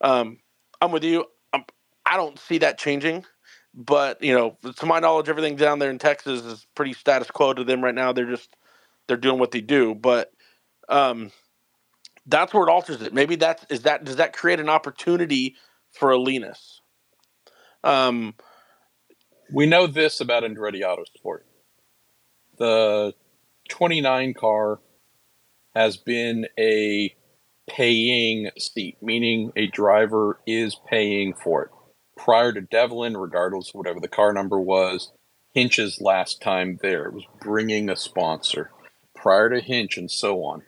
Um, I'm with you. I'm, I don't see that changing, but you know, to my knowledge, everything down there in Texas is pretty status quo to them right now. They're just they're doing what they do, but um, that's where it alters it. Maybe that's is that does that create an opportunity for a Linus? Um, we know this about Andretti Autosport. The 29 car has been a paying seat, meaning a driver is paying for it. Prior to Devlin, regardless of whatever the car number was, Hinch's last time there was bringing a sponsor. Prior to Hinch and so on.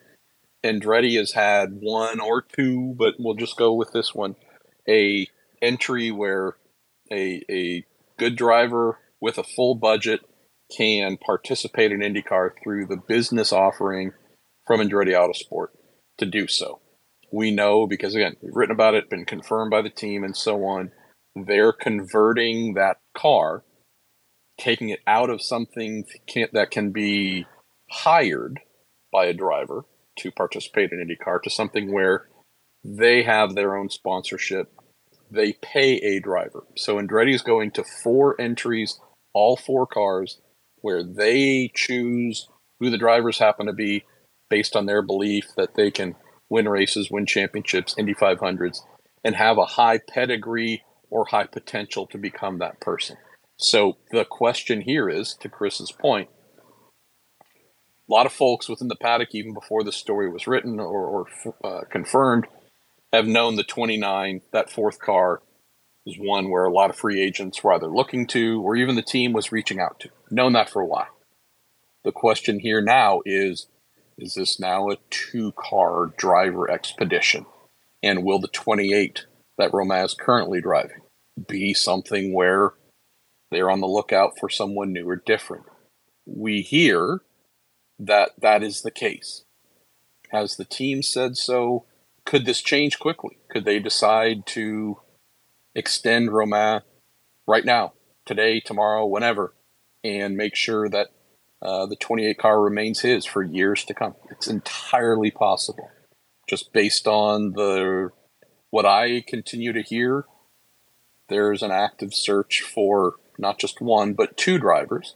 Andretti has had one or two, but we'll just go with this one. A entry where a a good driver with a full budget can participate in IndyCar through the business offering from Andretti Autosport to do so. We know because again, we've written about it, been confirmed by the team, and so on. They're converting that car, taking it out of something that can be hired by a driver to participate in IndyCar to something where they have their own sponsorship. They pay a driver. So Andretti is going to four entries, all four cars, where they choose who the drivers happen to be based on their belief that they can win races, win championships, Indy 500s, and have a high pedigree or high potential to become that person. So the question here is, to Chris's point, a lot of folks within the paddock, even before the story was written or, or uh, confirmed, have known the 29, that fourth car, is one where a lot of free agents were either looking to or even the team was reaching out to. Known that for a while. The question here now is is this now a two car driver expedition? And will the 28 that Romain is currently driving be something where they're on the lookout for someone new or different? We hear that that is the case. Has the team said so? Could this change quickly? Could they decide to extend Romain right now, today, tomorrow, whenever, and make sure that uh, the 28 car remains his for years to come? It's entirely possible, just based on the what I continue to hear. There's an active search for not just one but two drivers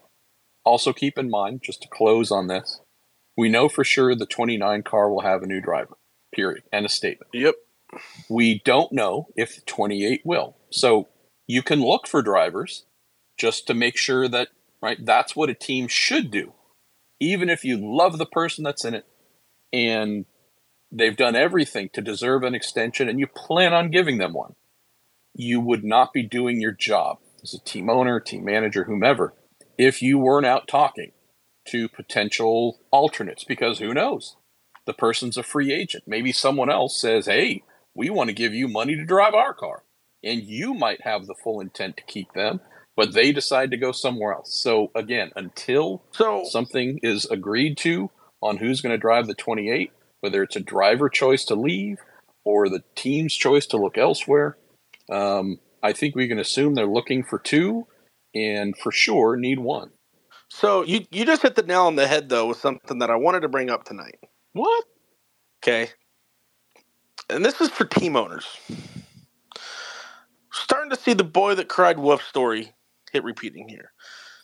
also, keep in mind, just to close on this, we know for sure the 29 car will have a new driver, period, and a statement. Yep. We don't know if the 28 will. So you can look for drivers just to make sure that, right, that's what a team should do. Even if you love the person that's in it and they've done everything to deserve an extension and you plan on giving them one, you would not be doing your job as a team owner, team manager, whomever if you weren't out talking to potential alternates because who knows? The person's a free agent. Maybe someone else says, hey, we want to give you money to drive our car. And you might have the full intent to keep them, but they decide to go somewhere else. So, again, until so, something is agreed to on who's going to drive the 28, whether it's a driver choice to leave or the team's choice to look elsewhere, um, I think we can assume they're looking for two and for sure need one. So you you just hit the nail on the head though with something that I wanted to bring up tonight. What? Okay. And this is for team owners. Starting to see the boy that cried wolf story hit repeating here.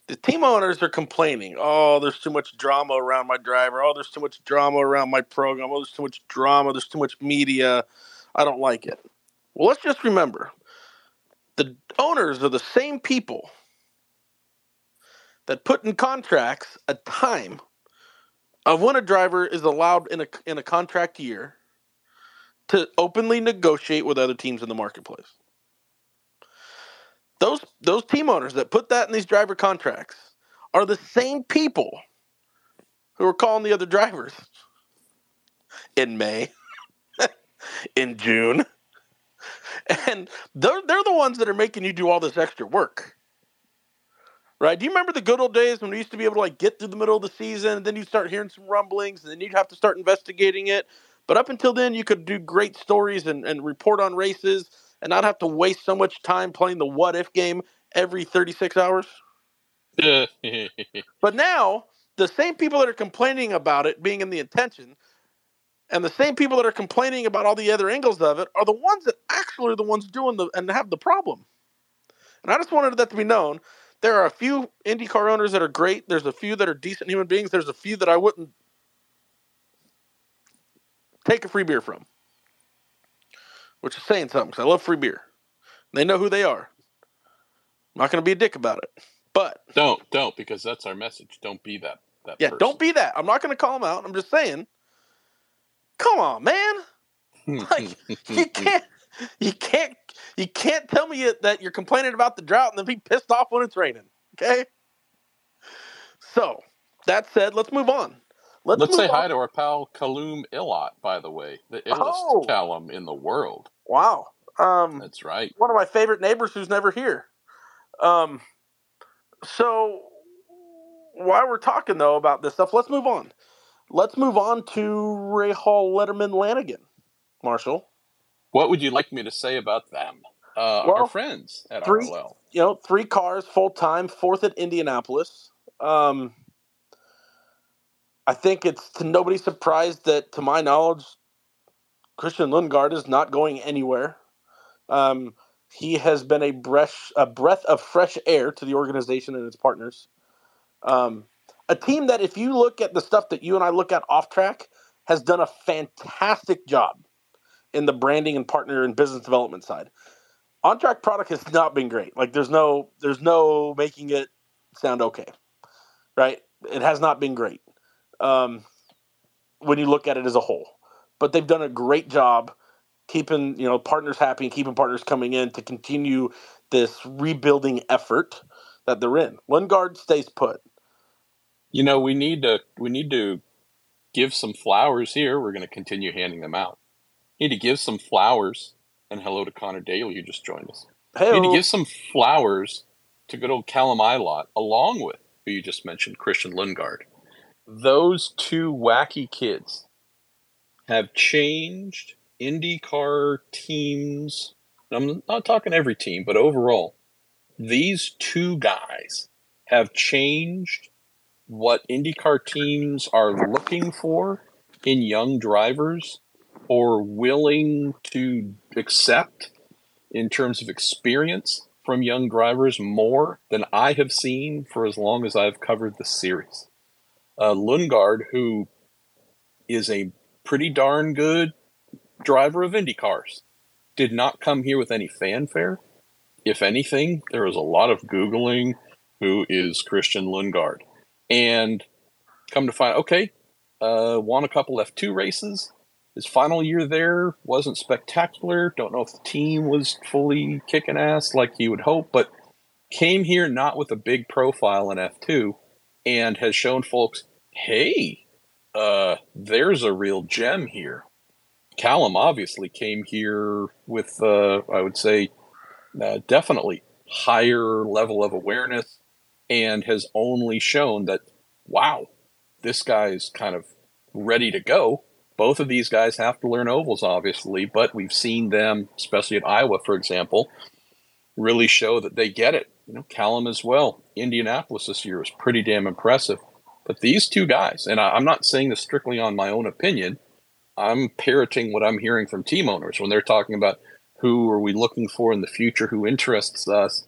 The team owners are complaining, oh, there's too much drama around my driver. Oh, there's too much drama around my program. Oh, there's too much drama. There's too much media. I don't like it. Well, let's just remember the owners are the same people that put in contracts a time of when a driver is allowed in a in a contract year to openly negotiate with other teams in the marketplace. Those those team owners that put that in these driver contracts are the same people who are calling the other drivers in May, (laughs) in June. And they're, they're the ones that are making you do all this extra work. Right? Do you remember the good old days when we used to be able to like get through the middle of the season and then you'd start hearing some rumblings and then you'd have to start investigating it? But up until then, you could do great stories and, and report on races and not have to waste so much time playing the what if game every 36 hours. (laughs) but now, the same people that are complaining about it being in the intention and the same people that are complaining about all the other angles of it are the ones that actually are the ones doing the and have the problem. And I just wanted that to be known. There are a few IndyCar owners that are great. There's a few that are decent human beings. There's a few that I wouldn't take a free beer from, which is saying something because I love free beer. They know who they are. I'm not going to be a dick about it, but don't don't because that's our message. Don't be that that. yeah, person. don't be that. I'm not going to call them out. I'm just saying. Come on, man. Hmm, like hmm, hmm, you can't, you can't, you can't tell me that you're complaining about the drought and then be pissed off when it's raining. Okay. So that said, let's move on. Let's, move say on. hi to our pal Callum Ilott, by the way, the illest Oh. Callum in the world. Wow. Um, That's right. one of my favorite neighbors who's never here. Um, so while we're talking though about this stuff, let's move on. Let's move on to Rahal, Letterman, Lanigan. Marshall, What would you like me to say about them? Uh, Well, our friends at three- RLL. you know, three cars full time, fourth at Indianapolis. Um, I think it's to nobody's surprise that, to my knowledge, Christian Lundgaard is not going anywhere. Um, he has been a breath, a breath of fresh air to the organization and its partners. Um, a team that, if you look at the stuff that you and I look at off track, has done a fantastic job in the branding and partner and business development side on track product has not been great. Like there's no there's no making it sound okay, right? It has not been great um, when you look at it as a whole. But they've done a great job keeping you know partners happy and keeping partners coming in to continue this rebuilding effort that they're in. Lundgaard stays put. You know, we need to we need to give some flowers here. We're going to continue handing them out. Need to give some flowers. And hello to Conor Daly, who just joined us. Hey, Need to give some flowers to good old Callum Ilott, along with who you just mentioned, Christian Lundgaard. Those two wacky kids have changed IndyCar teams. I'm not talking every team, but overall, these two guys have changed what IndyCar teams are looking for in young drivers or willing to accept in terms of experience from young drivers more than I have seen for as long as I've covered the series. Uh, Lundgaard, who is a pretty darn good driver of Indy cars, did not come here with any fanfare. If anything, there was a lot of Googling who is Christian Lundgaard. And come to find, okay, uh, won a couple F2 races. His final year there wasn't spectacular. Don't know if the team was fully kicking ass like he would hope, but came here not with a big profile in F2 and has shown folks, hey, uh, there's a real gem here. Callum obviously came here with, uh, I would say, uh, definitely higher level of awareness and has only shown that, wow, this guy's kind of ready to go. Both of these guys have to learn ovals, obviously, but we've seen them, especially at Iowa, for example, really show that they get it. You know, Callum as well. Indianapolis this year was pretty damn impressive. But these two guys, and I, I'm not saying this strictly on my own opinion, I'm parroting what I'm hearing from team owners when they're talking about who are we looking for in the future, who interests us.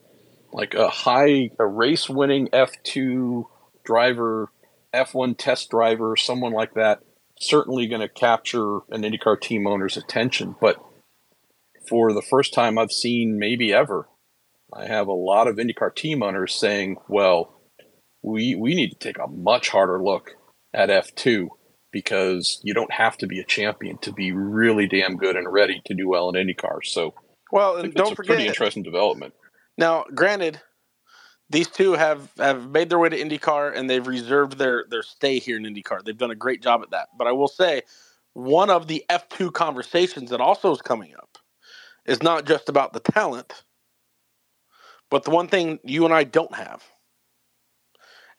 Like a high, a race winning F2 driver, F1 test driver, someone like that, certainly going to capture an IndyCar team owner's attention. But for the first time I've seen, maybe ever, I have a lot of IndyCar team owners saying, well, we, we need to take a much harder look at F2 because you don't have to be a champion to be really damn good and ready to do well in IndyCar. So well, and don't a forget pretty interesting development. Now, granted, these two have have made their way to IndyCar and they've reserved their their stay here in IndyCar. They've done a great job at that. But I will say, one of the F2 conversations that also is coming up is not just about the talent, but the one thing you and I don't have,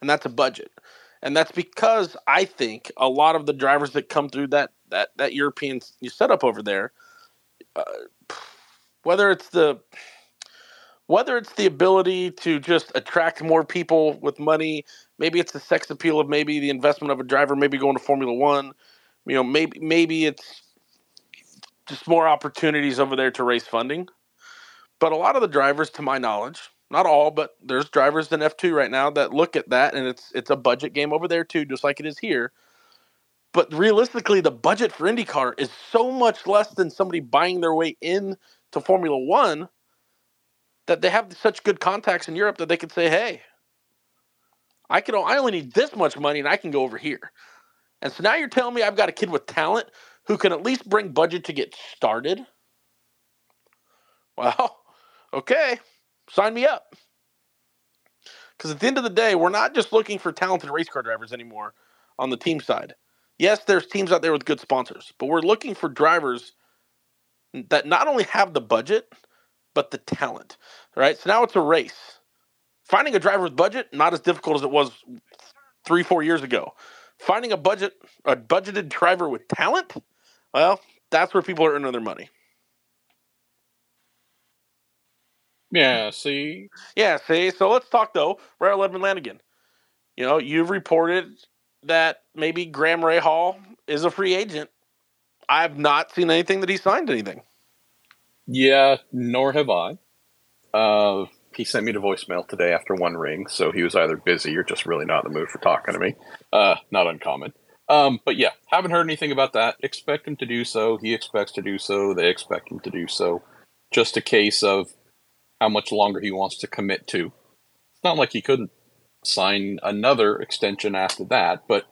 and that's a budget. And that's because I think a lot of the drivers that come through that that that European setup over there, uh, whether it's the whether it's the ability to just attract more people with money, maybe it's the sex appeal of maybe the investment of a driver, maybe going to Formula One, you know, maybe maybe it's just more opportunities over there to raise funding. But a lot of the drivers, to my knowledge, not all, but there's drivers in F2 right now that look at that and it's it's a budget game over there too, just like it is here. But realistically, the budget for IndyCar is so much less than somebody buying their way in to Formula One that they have such good contacts in Europe that they can say, "Hey, I can I only need this much money and I can go over here." And so now you're telling me I've got a kid with talent who can at least bring budget to get started? Well, okay, sign me up. Because at the end of the day, we're not just looking for talented race car drivers anymore on the team side. Yes, there's teams out there with good sponsors, but we're looking for drivers that not only have the budget, but the talent. Right? So now it's a race. Finding a driver with budget, not as difficult as it was three, four years ago. Finding a budget, a budgeted driver with talent, well, that's where people are earning their money. Yeah, see? Yeah, see? So let's talk, though. Riley Edmund Lanigan. You know, you've reported that maybe Graham Rahal is a free agent. I've not seen anything that he signed anything. Yeah, nor have I. Uh, he sent me to voicemail today after one ring, so he was either busy or just really not in the mood for talking to me. Uh, not uncommon. Um, but yeah, haven't heard anything about that. Expect him to do so. He expects to do so. They expect him to do so. Just a case of how much longer he wants to commit to. It's not like he couldn't sign another extension after that, but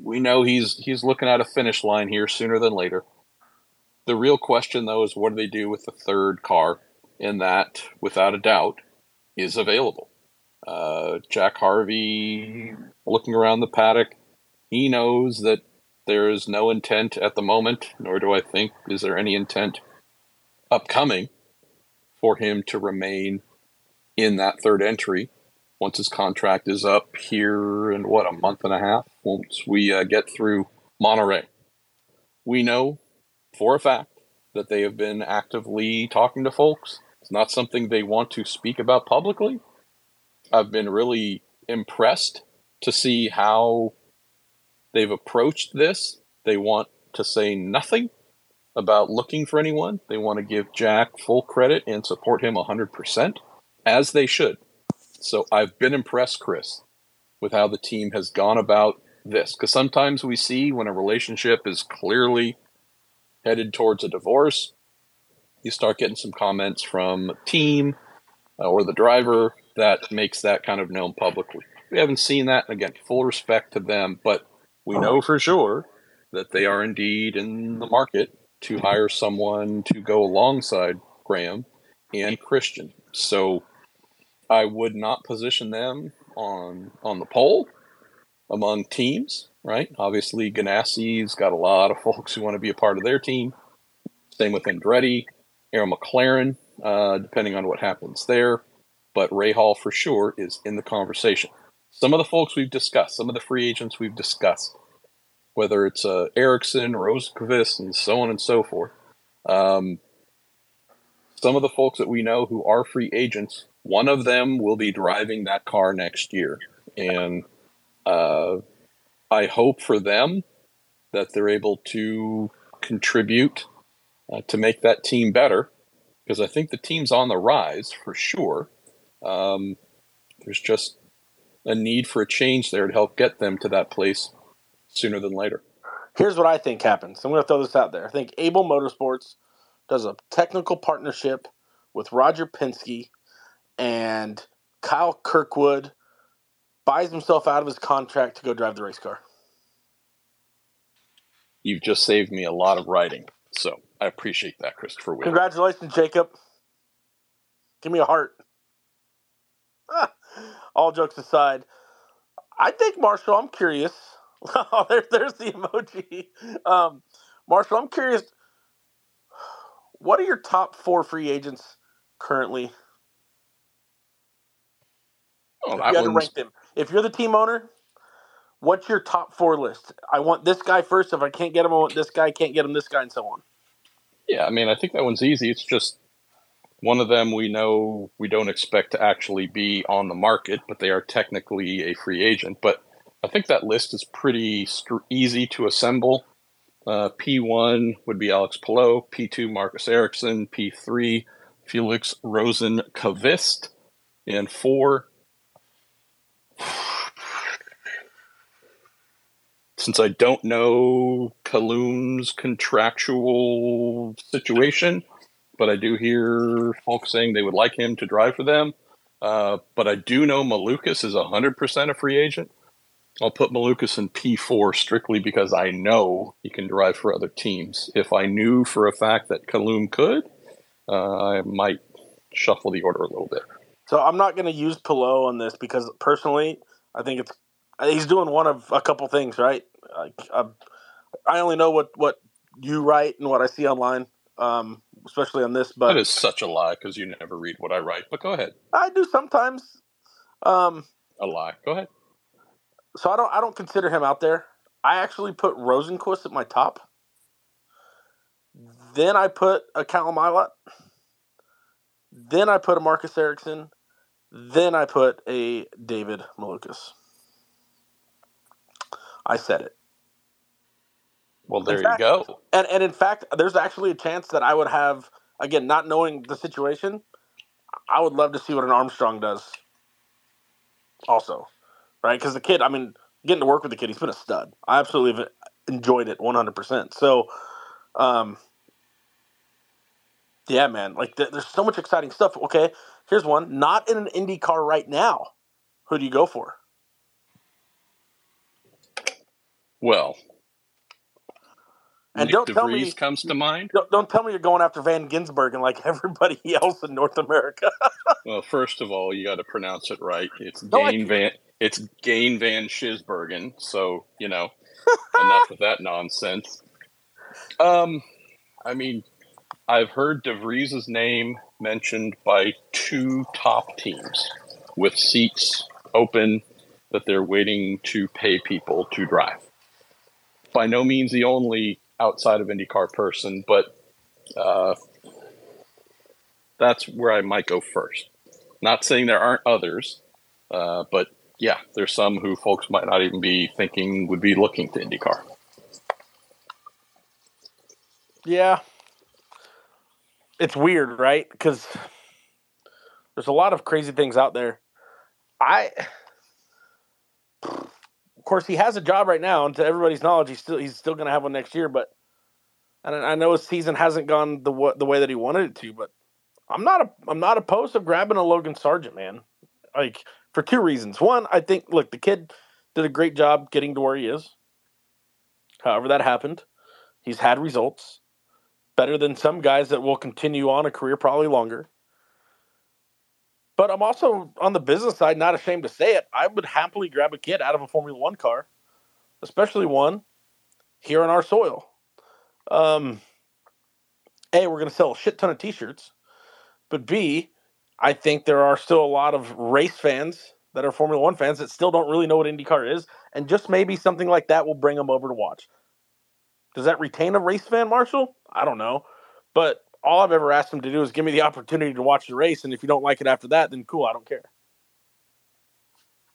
we know he's he's looking at a finish line here sooner than later. The real question though is what do they do with the third car in that without a doubt is available. Uh, Jack Harvey looking around the paddock, he knows that there is no intent at the moment, nor do I think is there any intent upcoming for him to remain in that third entry once his contract is up here in what a month and a half once we uh, get through Monterey. We know for a fact that they have been actively talking to folks. It's not something they want to speak about publicly. I've been really impressed to see how they've approached this. They want to say nothing about looking for anyone. They want to give Jack full credit and support him 100%, as they should. So I've been impressed, Chris, with how the team has gone about this. Because sometimes we see when a relationship is clearly headed towards a divorce, you start getting some comments from team uh, or the driver that makes that kind of known publicly. We haven't seen that. Again, full respect to them, but we know for sure that they are indeed in the market to hire someone to go alongside Graham and Christian. So I would not position them on on the pole among teams, right? Obviously, Ganassi's got a lot of (laughs) folks who want to be a part of their team. Same with Andretti, Arrow McLaren, uh, depending on what happens there. But Rahal for sure is in the conversation. Some of the folks we've discussed, some of the free agents we've discussed, whether it's uh, Ericsson, Rosenqvist, and so on and so forth. Um, some of the folks that we know who are free agents one of them will be driving that car next year. And uh, I hope for them that they're able to contribute uh, to make that team better because I think the team's on the rise for sure. Um, there's just a need for a change there to help get them to that place sooner than later. Here's what I think happens. I'm going to throw this out there. I think Abel Motorsports does a technical partnership with Roger Penske and Kyle Kirkwood buys himself out of his contract to go drive the race car. You've just saved me a lot of writing, so I appreciate that, Christopher. Whitaker. Congratulations, Jacob. Give me a heart. Ah, (laughs) all jokes aside, I think Marshall. I'm curious. (laughs) oh, there, there's the emoji. Um, Marshall, I'm curious. What are your top four free agents currently? Oh, if you had to rank them. If you're the team owner, what's your top four list? I want this guy first. If I can't get him, I want this guy. Can't get him, this guy, and so on. Yeah, I mean, I think that one's easy. It's just one of them we know we don't expect to actually be on the market, but they are technically a free agent. But I think that list is pretty str- easy to assemble. Uh, P1 would be Alex Palou, P2 Marcus Ericsson, P3 Felix Rosenqvist, and four. (sighs) Since I don't know Callum's contractual situation, but I do hear folks saying they would like him to drive for them. Uh, but I do know Malukas is 100% a free agent. I'll put Malukas in P4 strictly because I know he can drive for other teams. If I knew for a fact that Callum could, uh, I might shuffle the order a little bit. So I'm not going to use Palou on this because personally, I think it's he's doing one of a couple things, right? Like I, I only know what what you write and what I see online, um, especially on this. But That is such a lie because you never read what I write. But go ahead. I do sometimes. Um, A lie. Go ahead. So I don't I don't consider him out there. I actually put Rosenqvist at my top. Then I put a Callum Ilott. Then I put a Marcus Ericsson. Then I put a David Malukas. I said it. Well, there fact- you go. And and in fact, there's actually a chance that I would have again, not knowing the situation, I would love to see what an Armstrong does. Also, right? Because the kid, I mean, getting to work with the kid, he's been a stud. I absolutely have enjoyed it 100. percent So, um, yeah, man, like th- there's so much exciting stuff. Okay, here's one. Not in an Indy car right now. Who do you go for? Well, And Nick don't tell me- comes to mind. Don't, don't tell me you're going after Van Ginsberg and like (laughs) everybody else in North America. Well, first of all, you got to pronounce it right. It's No, I Van. It's Gain Van Schisbergen. So you know, (laughs) enough of that nonsense. Um, I mean, I've heard DeVries's name mentioned by two top teams with seats open that they're waiting to pay people to drive. By no means the only outside of IndyCar person, but uh, that's where I might go first. Not saying there aren't others, uh, but yeah, there's some who folks might not even be thinking would be looking to IndyCar. Yeah. It's weird, right? Because there's a lot of crazy things out there. I, of course, he has a job right now, and to everybody's knowledge, he's still he's still going to have one next year. But, and I know his season hasn't gone the the way that he wanted it to. But I'm not a I'm not opposed to grabbing a Logan Sargent, man. Like for two reasons. One, I think look, the kid did a great job getting to where he is. However, that happened. He's had results better than some guys that will continue on a career probably longer. But I'm also on the business side, not ashamed to say it. I would happily grab a kid out of a Formula One car, especially one here on our soil. Um, a, we're going to sell a shit ton of T-shirts, but B, I think there are still a lot of race fans that are Formula One fans that still don't really know what IndyCar is, and just maybe something like that will bring them over to watch. Does that retain a race fan, Marshall? I don't know. But all I've ever asked them to do is give me the opportunity to watch the race, and if you don't like it after that, then cool, I don't care.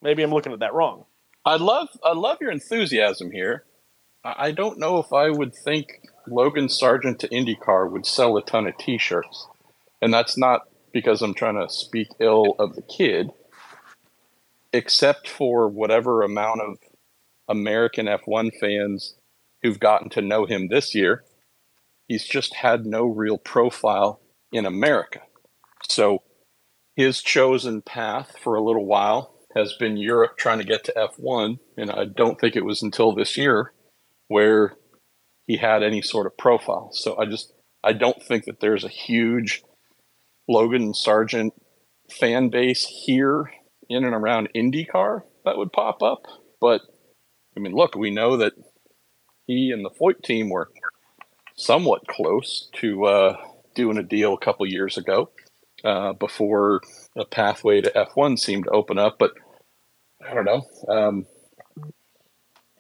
Maybe I'm looking at that wrong. I love I love your enthusiasm here. I don't know if I would think Logan Sargent to IndyCar would sell a ton of T-shirts, and that's not because I'm trying to speak ill of the kid, except for whatever amount of American F1 fans who've gotten to know him this year. He's just had no real profile in America, so his chosen path for a little while has been Europe trying to get to F1, and I don't think it was until this year where he had any sort of profile. So I just I don't think that there's a huge Logan Sargent fan base here in and around IndyCar that would pop up, but I mean, look, we know that he and the Foyt team were somewhat close to uh, doing a deal a couple years ago uh, before a pathway to F1 seemed to open up. But I don't know. Um,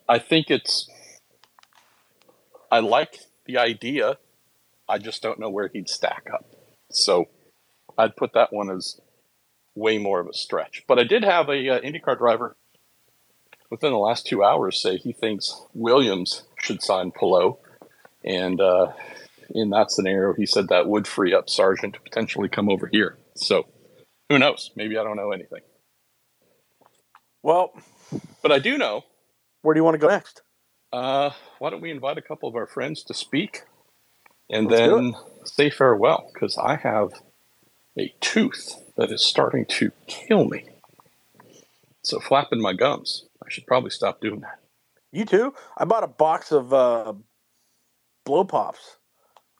I think it's. I like the idea. I just don't know where he'd stack up. So I'd put that one as way more of a stretch. But I did have a uh, IndyCar driver within the last two hours say he thinks Williams should sign Palou, and uh, in that scenario, he said that would free up Sargent to potentially come over here. So who knows? Maybe I don't know anything. Well, but I do know. Where do you want to go next? Uh, why don't we invite a couple of our friends to speak, and Let's then say farewell? Because I have a tooth that is starting to kill me. So flapping my gums. I should probably stop doing that. You too? I bought a box of uh, blow pops,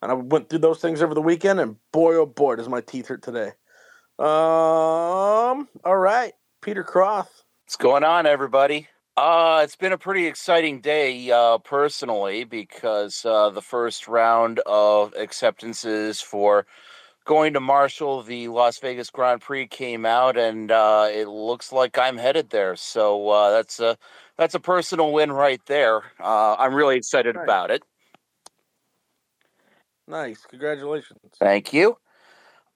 and I went through those things over the weekend, and boy, oh boy, does my teeth hurt today. Um, all right, Peter Croth. What's going on, everybody? Uh, it's been a pretty exciting day uh, personally because uh, the first round of acceptances for going to Marshall, the Las Vegas Grand Prix came out, and uh, it looks like I'm headed there. So uh, that's a that's a personal win right there. Uh, I'm really excited nice. about it. Nice, congratulations! Thank you.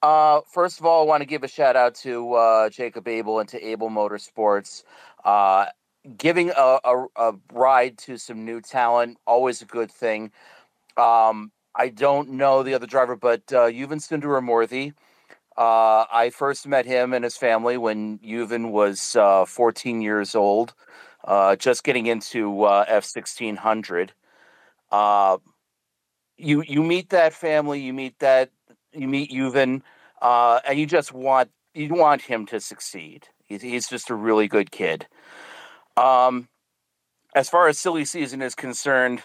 Uh, first of all, I want to give a shout out to uh, Jacob Abel and to Abel Motorsports. Uh, giving a, a, a, ride to some new talent, always a good thing. Um, I don't know the other driver, but uh, Yuven Sundaramoorthy. Uh, I first met him and his family when Yuven was uh, 14 years old, uh, just getting into uh, F1600. Uh, you you meet that family, you meet that you meet Yuven, uh, and you just want you want him to succeed. He's, he's just a really good kid. Um, as far as silly season is concerned,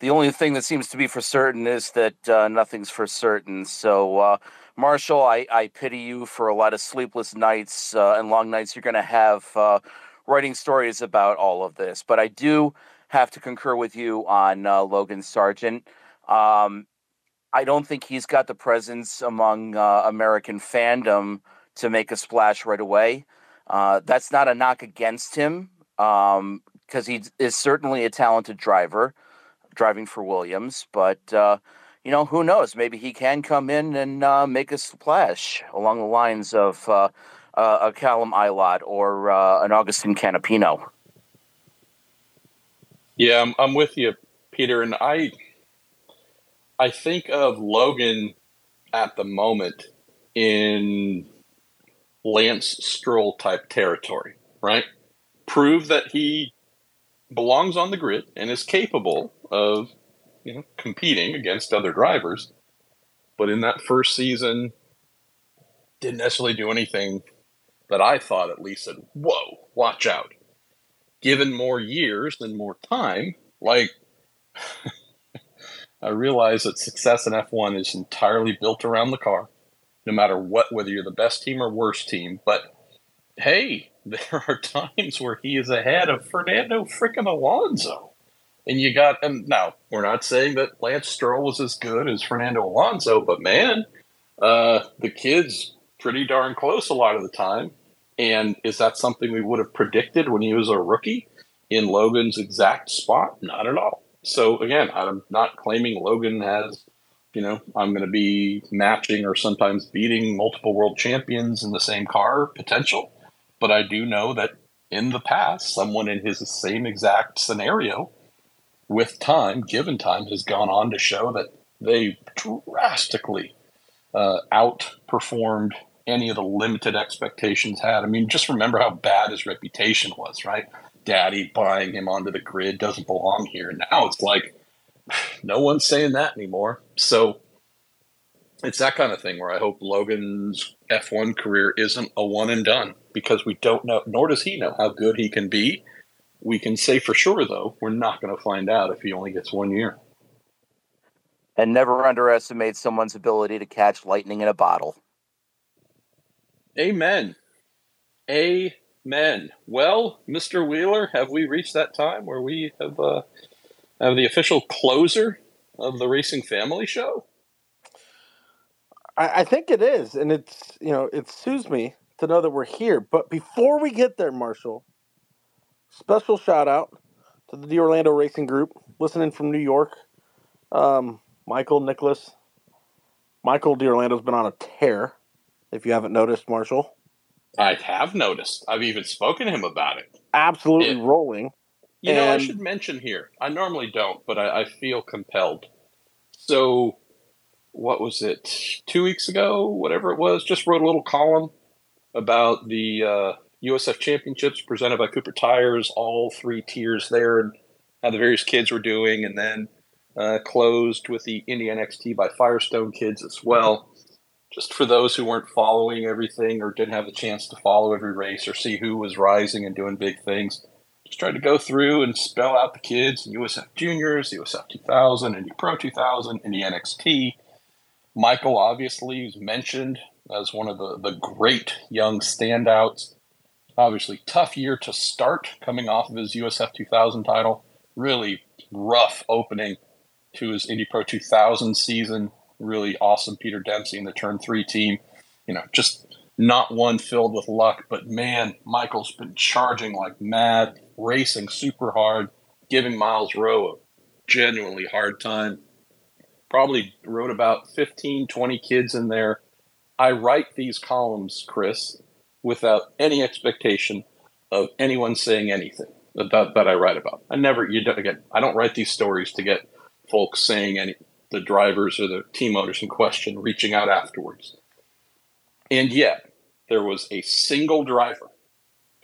the only thing that seems to be for certain is that uh, nothing's for certain. So, uh, Marshall, I, I, pity you for a lot of sleepless nights uh, and long nights you're going to have uh, writing stories about all of this. But I do have to concur with you on uh, Logan Sargent. Um, I don't think he's got the presence among uh, American fandom to make a splash right away. that's not a knock against him because um, he is certainly a talented driver driving for Williams. But uh, you know, who knows? Maybe he can come in and uh, make a splash along the lines of uh, uh a Callum Ilott or uh, an Agustin Canapino. Yeah, I'm, I'm with you, Peter, and I I think of Logan at the moment in Lance Stroll type territory, right? Prove that he belongs on the grid and is capable of you know competing against other drivers. But in that first season, didn't necessarily do anything that I thought at least said, "Whoa, watch out." Given more years and more time, like (laughs) I realize that success in F1 is entirely built around the car, no matter what, whether you're the best team or worst team. But hey, (laughs) there are times where he is ahead of Fernando freaking Alonso. And you got, and now we're not saying that Lance Stroll was as good as Fernando Alonso, but man, uh, the kid's pretty darn close a lot of the time. And is that something we would have predicted when he was a rookie in Logan's exact spot? Not at all. So again, I'm not claiming Logan has, you know, I'm going to be matching or sometimes beating multiple world champions in the same car potential. But I do know that in the past, someone in his same exact scenario with time, given time, has gone on to show that they drastically uh, outperformed any of the limited expectations had. I mean, just remember how bad his reputation was, right? Daddy buying him onto the grid doesn't belong here. Now it's like (sighs) no one's saying that anymore. So it's that kind of thing where I hope Logan's F1 career isn't a one and done because we don't know, nor does he know how good he can be we can say for sure, though, we're not going to find out if he only gets one year. And never underestimate someone's ability to catch lightning in a bottle. Amen. Amen. Well, Mr. Wheeler, have we reached that time where we have uh, have the official closer of the Racing Family Show? I, I think it is, and it's you know it soothes me to know that we're here. But before we get there, Marshall, special shout out to the Orlando Racing Group listening from New York. Um, Michael Nicholas, Michael Orlando has been on a tear. If you haven't noticed, Marshall, I have noticed. I've even spoken to him about it. absolutely It- rolling. You know, I should mention here. I normally don't, but I, I feel compelled. So, what was it? Two weeks ago, whatever it was, just wrote a little column about the uh, USF Championships presented by Cooper Tires, all three tiers there, and how the various kids were doing, and then uh, closed with the Indy NXT by Firestone kids as well. Just for those who weren't following everything or didn't have the chance to follow every race or see who was rising and doing big things just tried to go through and spell out the kids USF Juniors, USF 2000, Indy Pro 2000, Indy NXT. Michael obviously was mentioned as one of the, the great young standouts. Obviously, tough year to start coming off of his USF 2000 title. Really rough opening to his Indy Pro 2000 season. Really awesome Peter Dempsey and the Turn 3 team. You know, just not one filled with luck, but man, Michael's been charging like mad, racing super hard, giving Myles Rowe a genuinely hard time. Probably wrote about 15, 20 kids in there. I write these columns, Chris, without any expectation of anyone saying anything that, that I write about. I never, you don't, again, I don't write these stories to get folks saying any, the drivers or the team owners in question reaching out afterwards. And yet, there was a single driver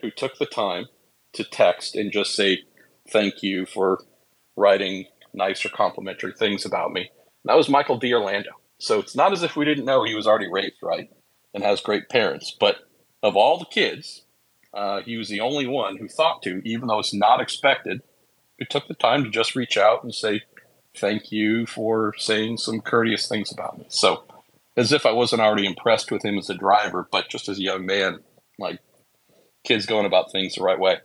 who took the time to text and just say, Thank you for writing nice or complimentary things about me. And that was Michael d'Orlando. So it's not as if we didn't know he was already raised right and has great parents. But of all the kids, uh, he was the only one who thought to, even though it's not expected, who took the time to just reach out and say, Thank you for saying some courteous things about me. So, as if I wasn't already impressed with him as a driver, but just as a young man, like kids going about things the right way.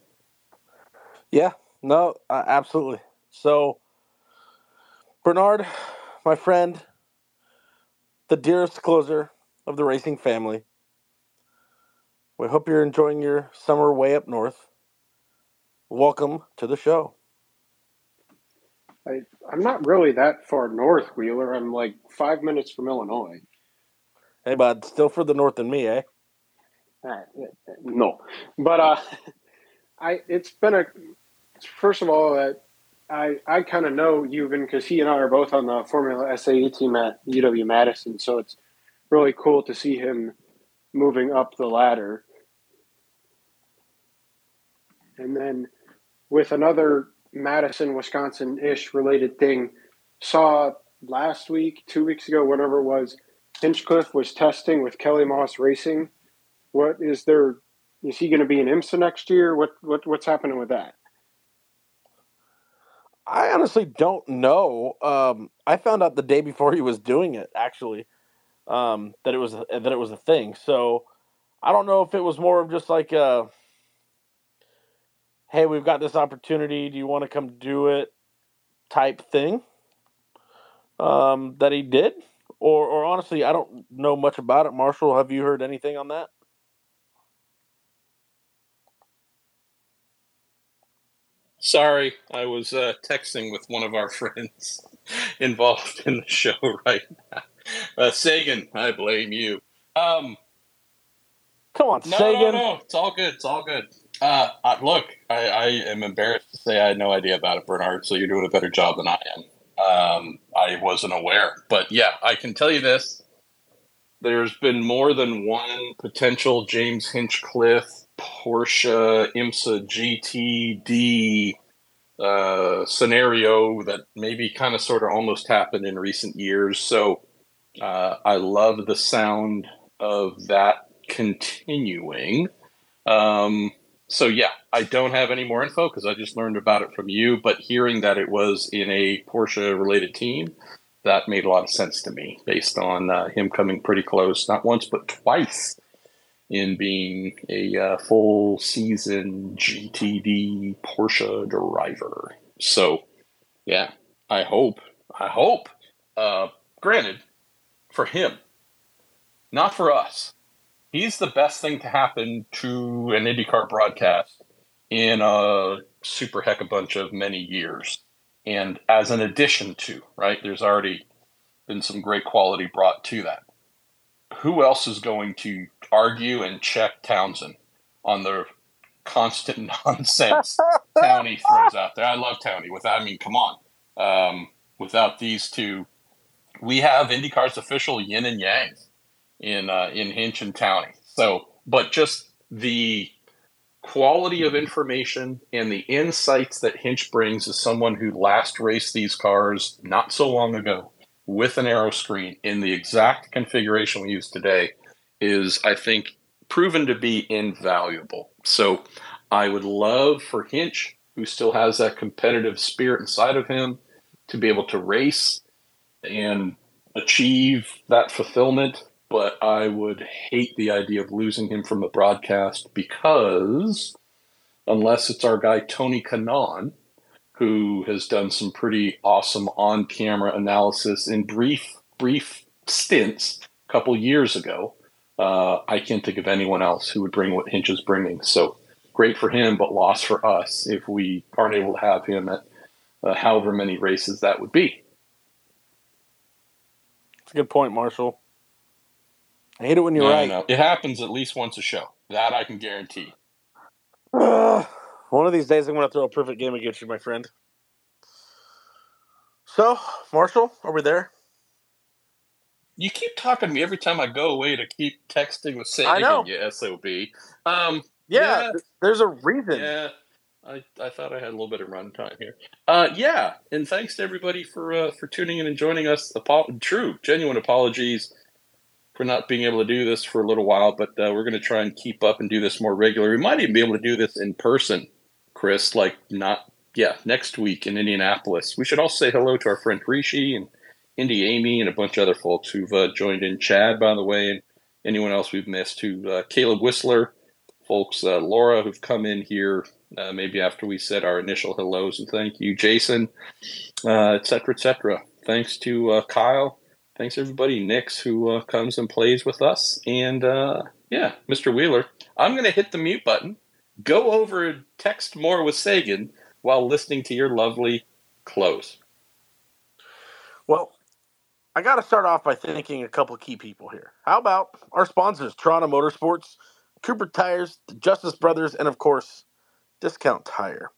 Yeah, no, uh, absolutely. So, Bernard, my friend, the dearest closer of the racing family, we hope you're enjoying your summer way up north. Welcome to the show. I, I'm not really that far north, Wheeler. I'm like five minutes from Illinois. Hey, bud, still further north than me, eh? Uh, no, but uh, (laughs) I it's been a first of all uh, I I kind of know Yuven because he and I are both on the Formula SAE team at UW Madison, so it's really cool to see him moving up the ladder. And then with another Madison, Wisconsin ish related thing, saw last week, two weeks ago, whatever it was, Hinchcliffe was testing with Kelly Moss Racing. What is there? Is he going to be in IMSA next year? What what what's happening with that? I honestly don't know. Um, I found out the day before he was doing it, actually, um, that it was that it was a thing. So I don't know if it was more of just like a, "Hey, we've got this opportunity. Do you want to come do it?" type thing um, that he did, or or honestly, I don't know much about it. Marshall, have you heard anything on that? Sorry, I was uh, texting with one of our (laughs) friends involved in the show (laughs) right now. (laughs) Uh, Sagan, I blame you. Um, Come on, no, Sagan. no, no, it's all good. It's all good. Uh, uh, look, I, I am embarrassed to say I had no idea about it, Bernard. So you're doing a better job than I am. Um, I wasn't aware, but yeah, I can tell you this: there's been more than one potential James Hinchcliffe Porsche IMSA GTD uh, scenario that maybe kind of sort of almost happened in recent years. So uh, I love the sound of that continuing. Um, so yeah, I don't have any more info because I just learned about it from you. But hearing that it was in a Porsche related team, that made a lot of sense to me based on uh, him coming pretty close, not once but twice in being a uh, full season GTD Porsche driver. So, yeah, I hope, I hope. Uh, granted, for him, not for us. He's the best thing to happen to an IndyCar broadcast in a super heck a bunch of many years. And as an addition to, right, there's already been some great quality brought to that. Who else is going to argue and check Townsend on the constant (laughs) nonsense Townie throws out there? I love Townie. Without, I mean, come on. Um, without these two, we have IndyCar's official yin and yang in uh, in Hinch and Townie. So, but just the quality of information and the insights that Hinch brings as someone who last raced these cars not so long ago with an aero screen in the exact configuration we use today is, I think, proven to be invaluable. So I would love for Hinch, who still has that competitive spirit inside of him, to be able to race and achieve that fulfillment but I would hate the idea of losing him from the broadcast because unless it's our guy Tony Kanaan, who has done some pretty awesome on-camera analysis in brief brief stints a couple years ago, uh, I can't think of anyone else who would bring what Hinch is bringing. So great for him, but loss for us if we aren't able to have him at uh, however many races that would be. That's a good point, Marshall. I hate it when you're no, right. No, It happens at least once a show. That I can guarantee. Uh, (sighs) one of these days, I'm going to throw a perfect game against you, my friend. So, Marshall, are we there? You keep talking to me every time I go away to keep texting with saying, I know. you SOB. Um, yeah, yeah, there's a reason. Yeah. I, I thought I had a little bit of runtime here. Uh, yeah, and thanks to everybody for uh, for tuning in and joining us. Apo- true, genuine apologies for not being able to do this for a little while, but uh, we're going to try and keep up and do this more regular. We might even be able to do this in person, Chris, like not, yeah, next week in Indianapolis. We should also say hello to our friend Rishi and Indy Amy and a bunch of other folks who've uh, joined in. Chad, by the way, and anyone else we've missed, who uh, Caleb Whistler, folks, uh, Laura, who've come in here uh, maybe after we said our initial hellos and thank you, Jason, uh, etc. Thanks to Kyle thanks everybody. Nix who uh, comes and plays with us, and uh, yeah, Mr. Wheeler. I'm going to hit the mute button. Go over and text more with Sagan while listening to your lovely close. Well, I got to start off by thanking a couple key people here. How about our sponsors, Toronto Motorsports, Cooper Tires, the Justice Brothers, and of course, Discount Tire.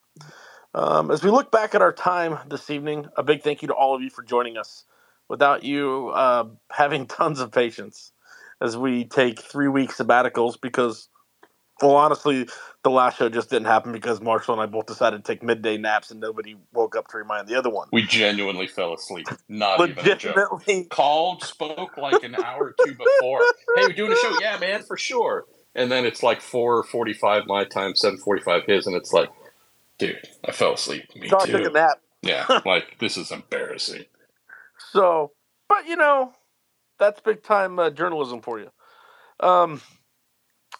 Um, as we look back at our time this evening, a big thank you to all of you for joining us without you uh, having (laughs) tons of patience as we take three week sabbaticals because, well, honestly, the last show just didn't happen because Marshall and I both decided to take midday naps and nobody woke up to remind the other one. We genuinely fell asleep. Not Legitimately. even a joke. Called, spoke like an hour or two before. hey, we're doing a show. Yeah, man, for sure. And then it's like 4.45 my time, 7.45 his, and it's like, dude, I fell asleep. Me so too. I took a nap. yeah, (laughs) like, this is embarrassing. So, but you know, that's big time uh, journalism for you. Um,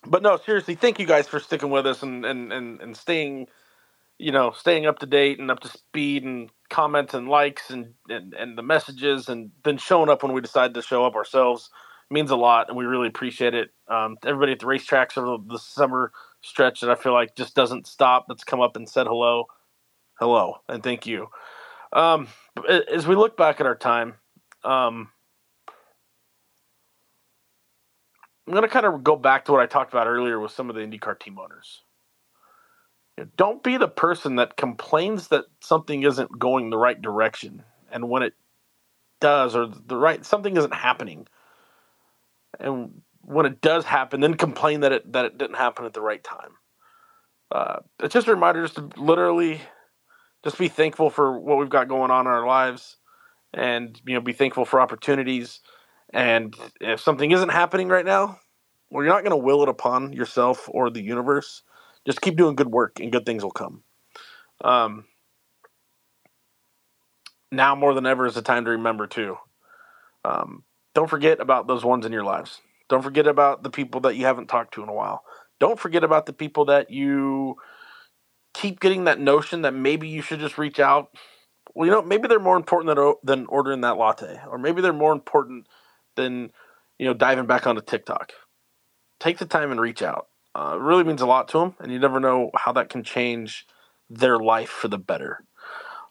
but no, seriously, thank you guys for sticking with us and and and, and staying, you know, staying up to date and up to speed and comments and likes and, and and the messages and then showing up when we decide to show up ourselves means a lot and we really appreciate it. Um, everybody at the racetracks over the, the summer stretch that I feel like just doesn't stop that's come up and said hello, hello, and thank you. Um, as we look back at our time, um, I'm going to kind of go back to what I talked about earlier with some of the IndyCar team owners. Don't be the person that complains that something isn't going the right direction, and when it does, or the right something isn't happening, and when it does happen, then complain that it that it didn't happen at the right time. Uh, it's just a reminder just to literally just be thankful for what we've got going on in our lives and you know be thankful for opportunities. And if something isn't happening right now well you're not going to will it upon yourself or the universe. Just keep doing good work and good things will come. Um, now more than ever is the time to remember too. Um, don't forget about those ones in your lives Don't forget about the people that you haven't talked to in a while. Don't forget about the people that you keep getting that notion that maybe you should just reach out. Well, you know, maybe they're more important than, than ordering that latte, or maybe they're more important than, you know, diving back onto TikTok. Take the time and reach out. Uh, it really means a lot to them, and you never know how that can change their life for the better.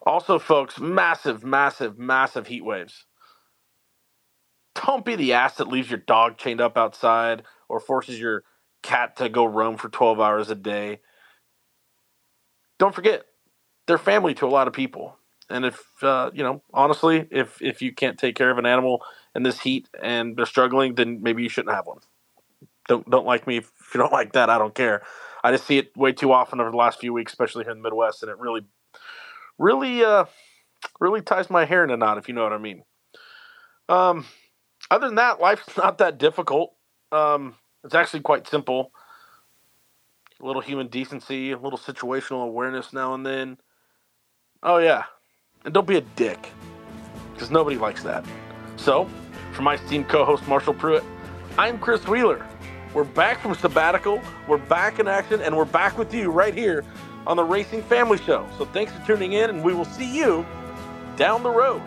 Also, folks, massive, massive, massive heat waves. Don't be the ass that leaves your dog chained up outside or forces your cat to go roam for 12 hours a day. Don't forget, they're family to a lot of people. And if, uh, you know, honestly, if, if you can't take care of an animal in this heat and they're struggling, then maybe you shouldn't have one. Don't, don't like me. If you don't like that, I don't care. I just see it way too often over the last few weeks, especially here in the Midwest, and it really, really, uh, really ties my hair in a knot, if you know what I mean. Um, other than that, life's (laughs) not that difficult. Um, it's actually quite simple. A little human decency, a little situational awareness now and then. Oh, yeah. And don't be a dick, because nobody likes that. So, for my esteemed co host, Marshall Pruett, I'm Chris Wheeler. We're back from sabbatical, we're back in action, and we're back with you right here on the Racing Family Show. So, thanks for tuning in, and we will see you down the road.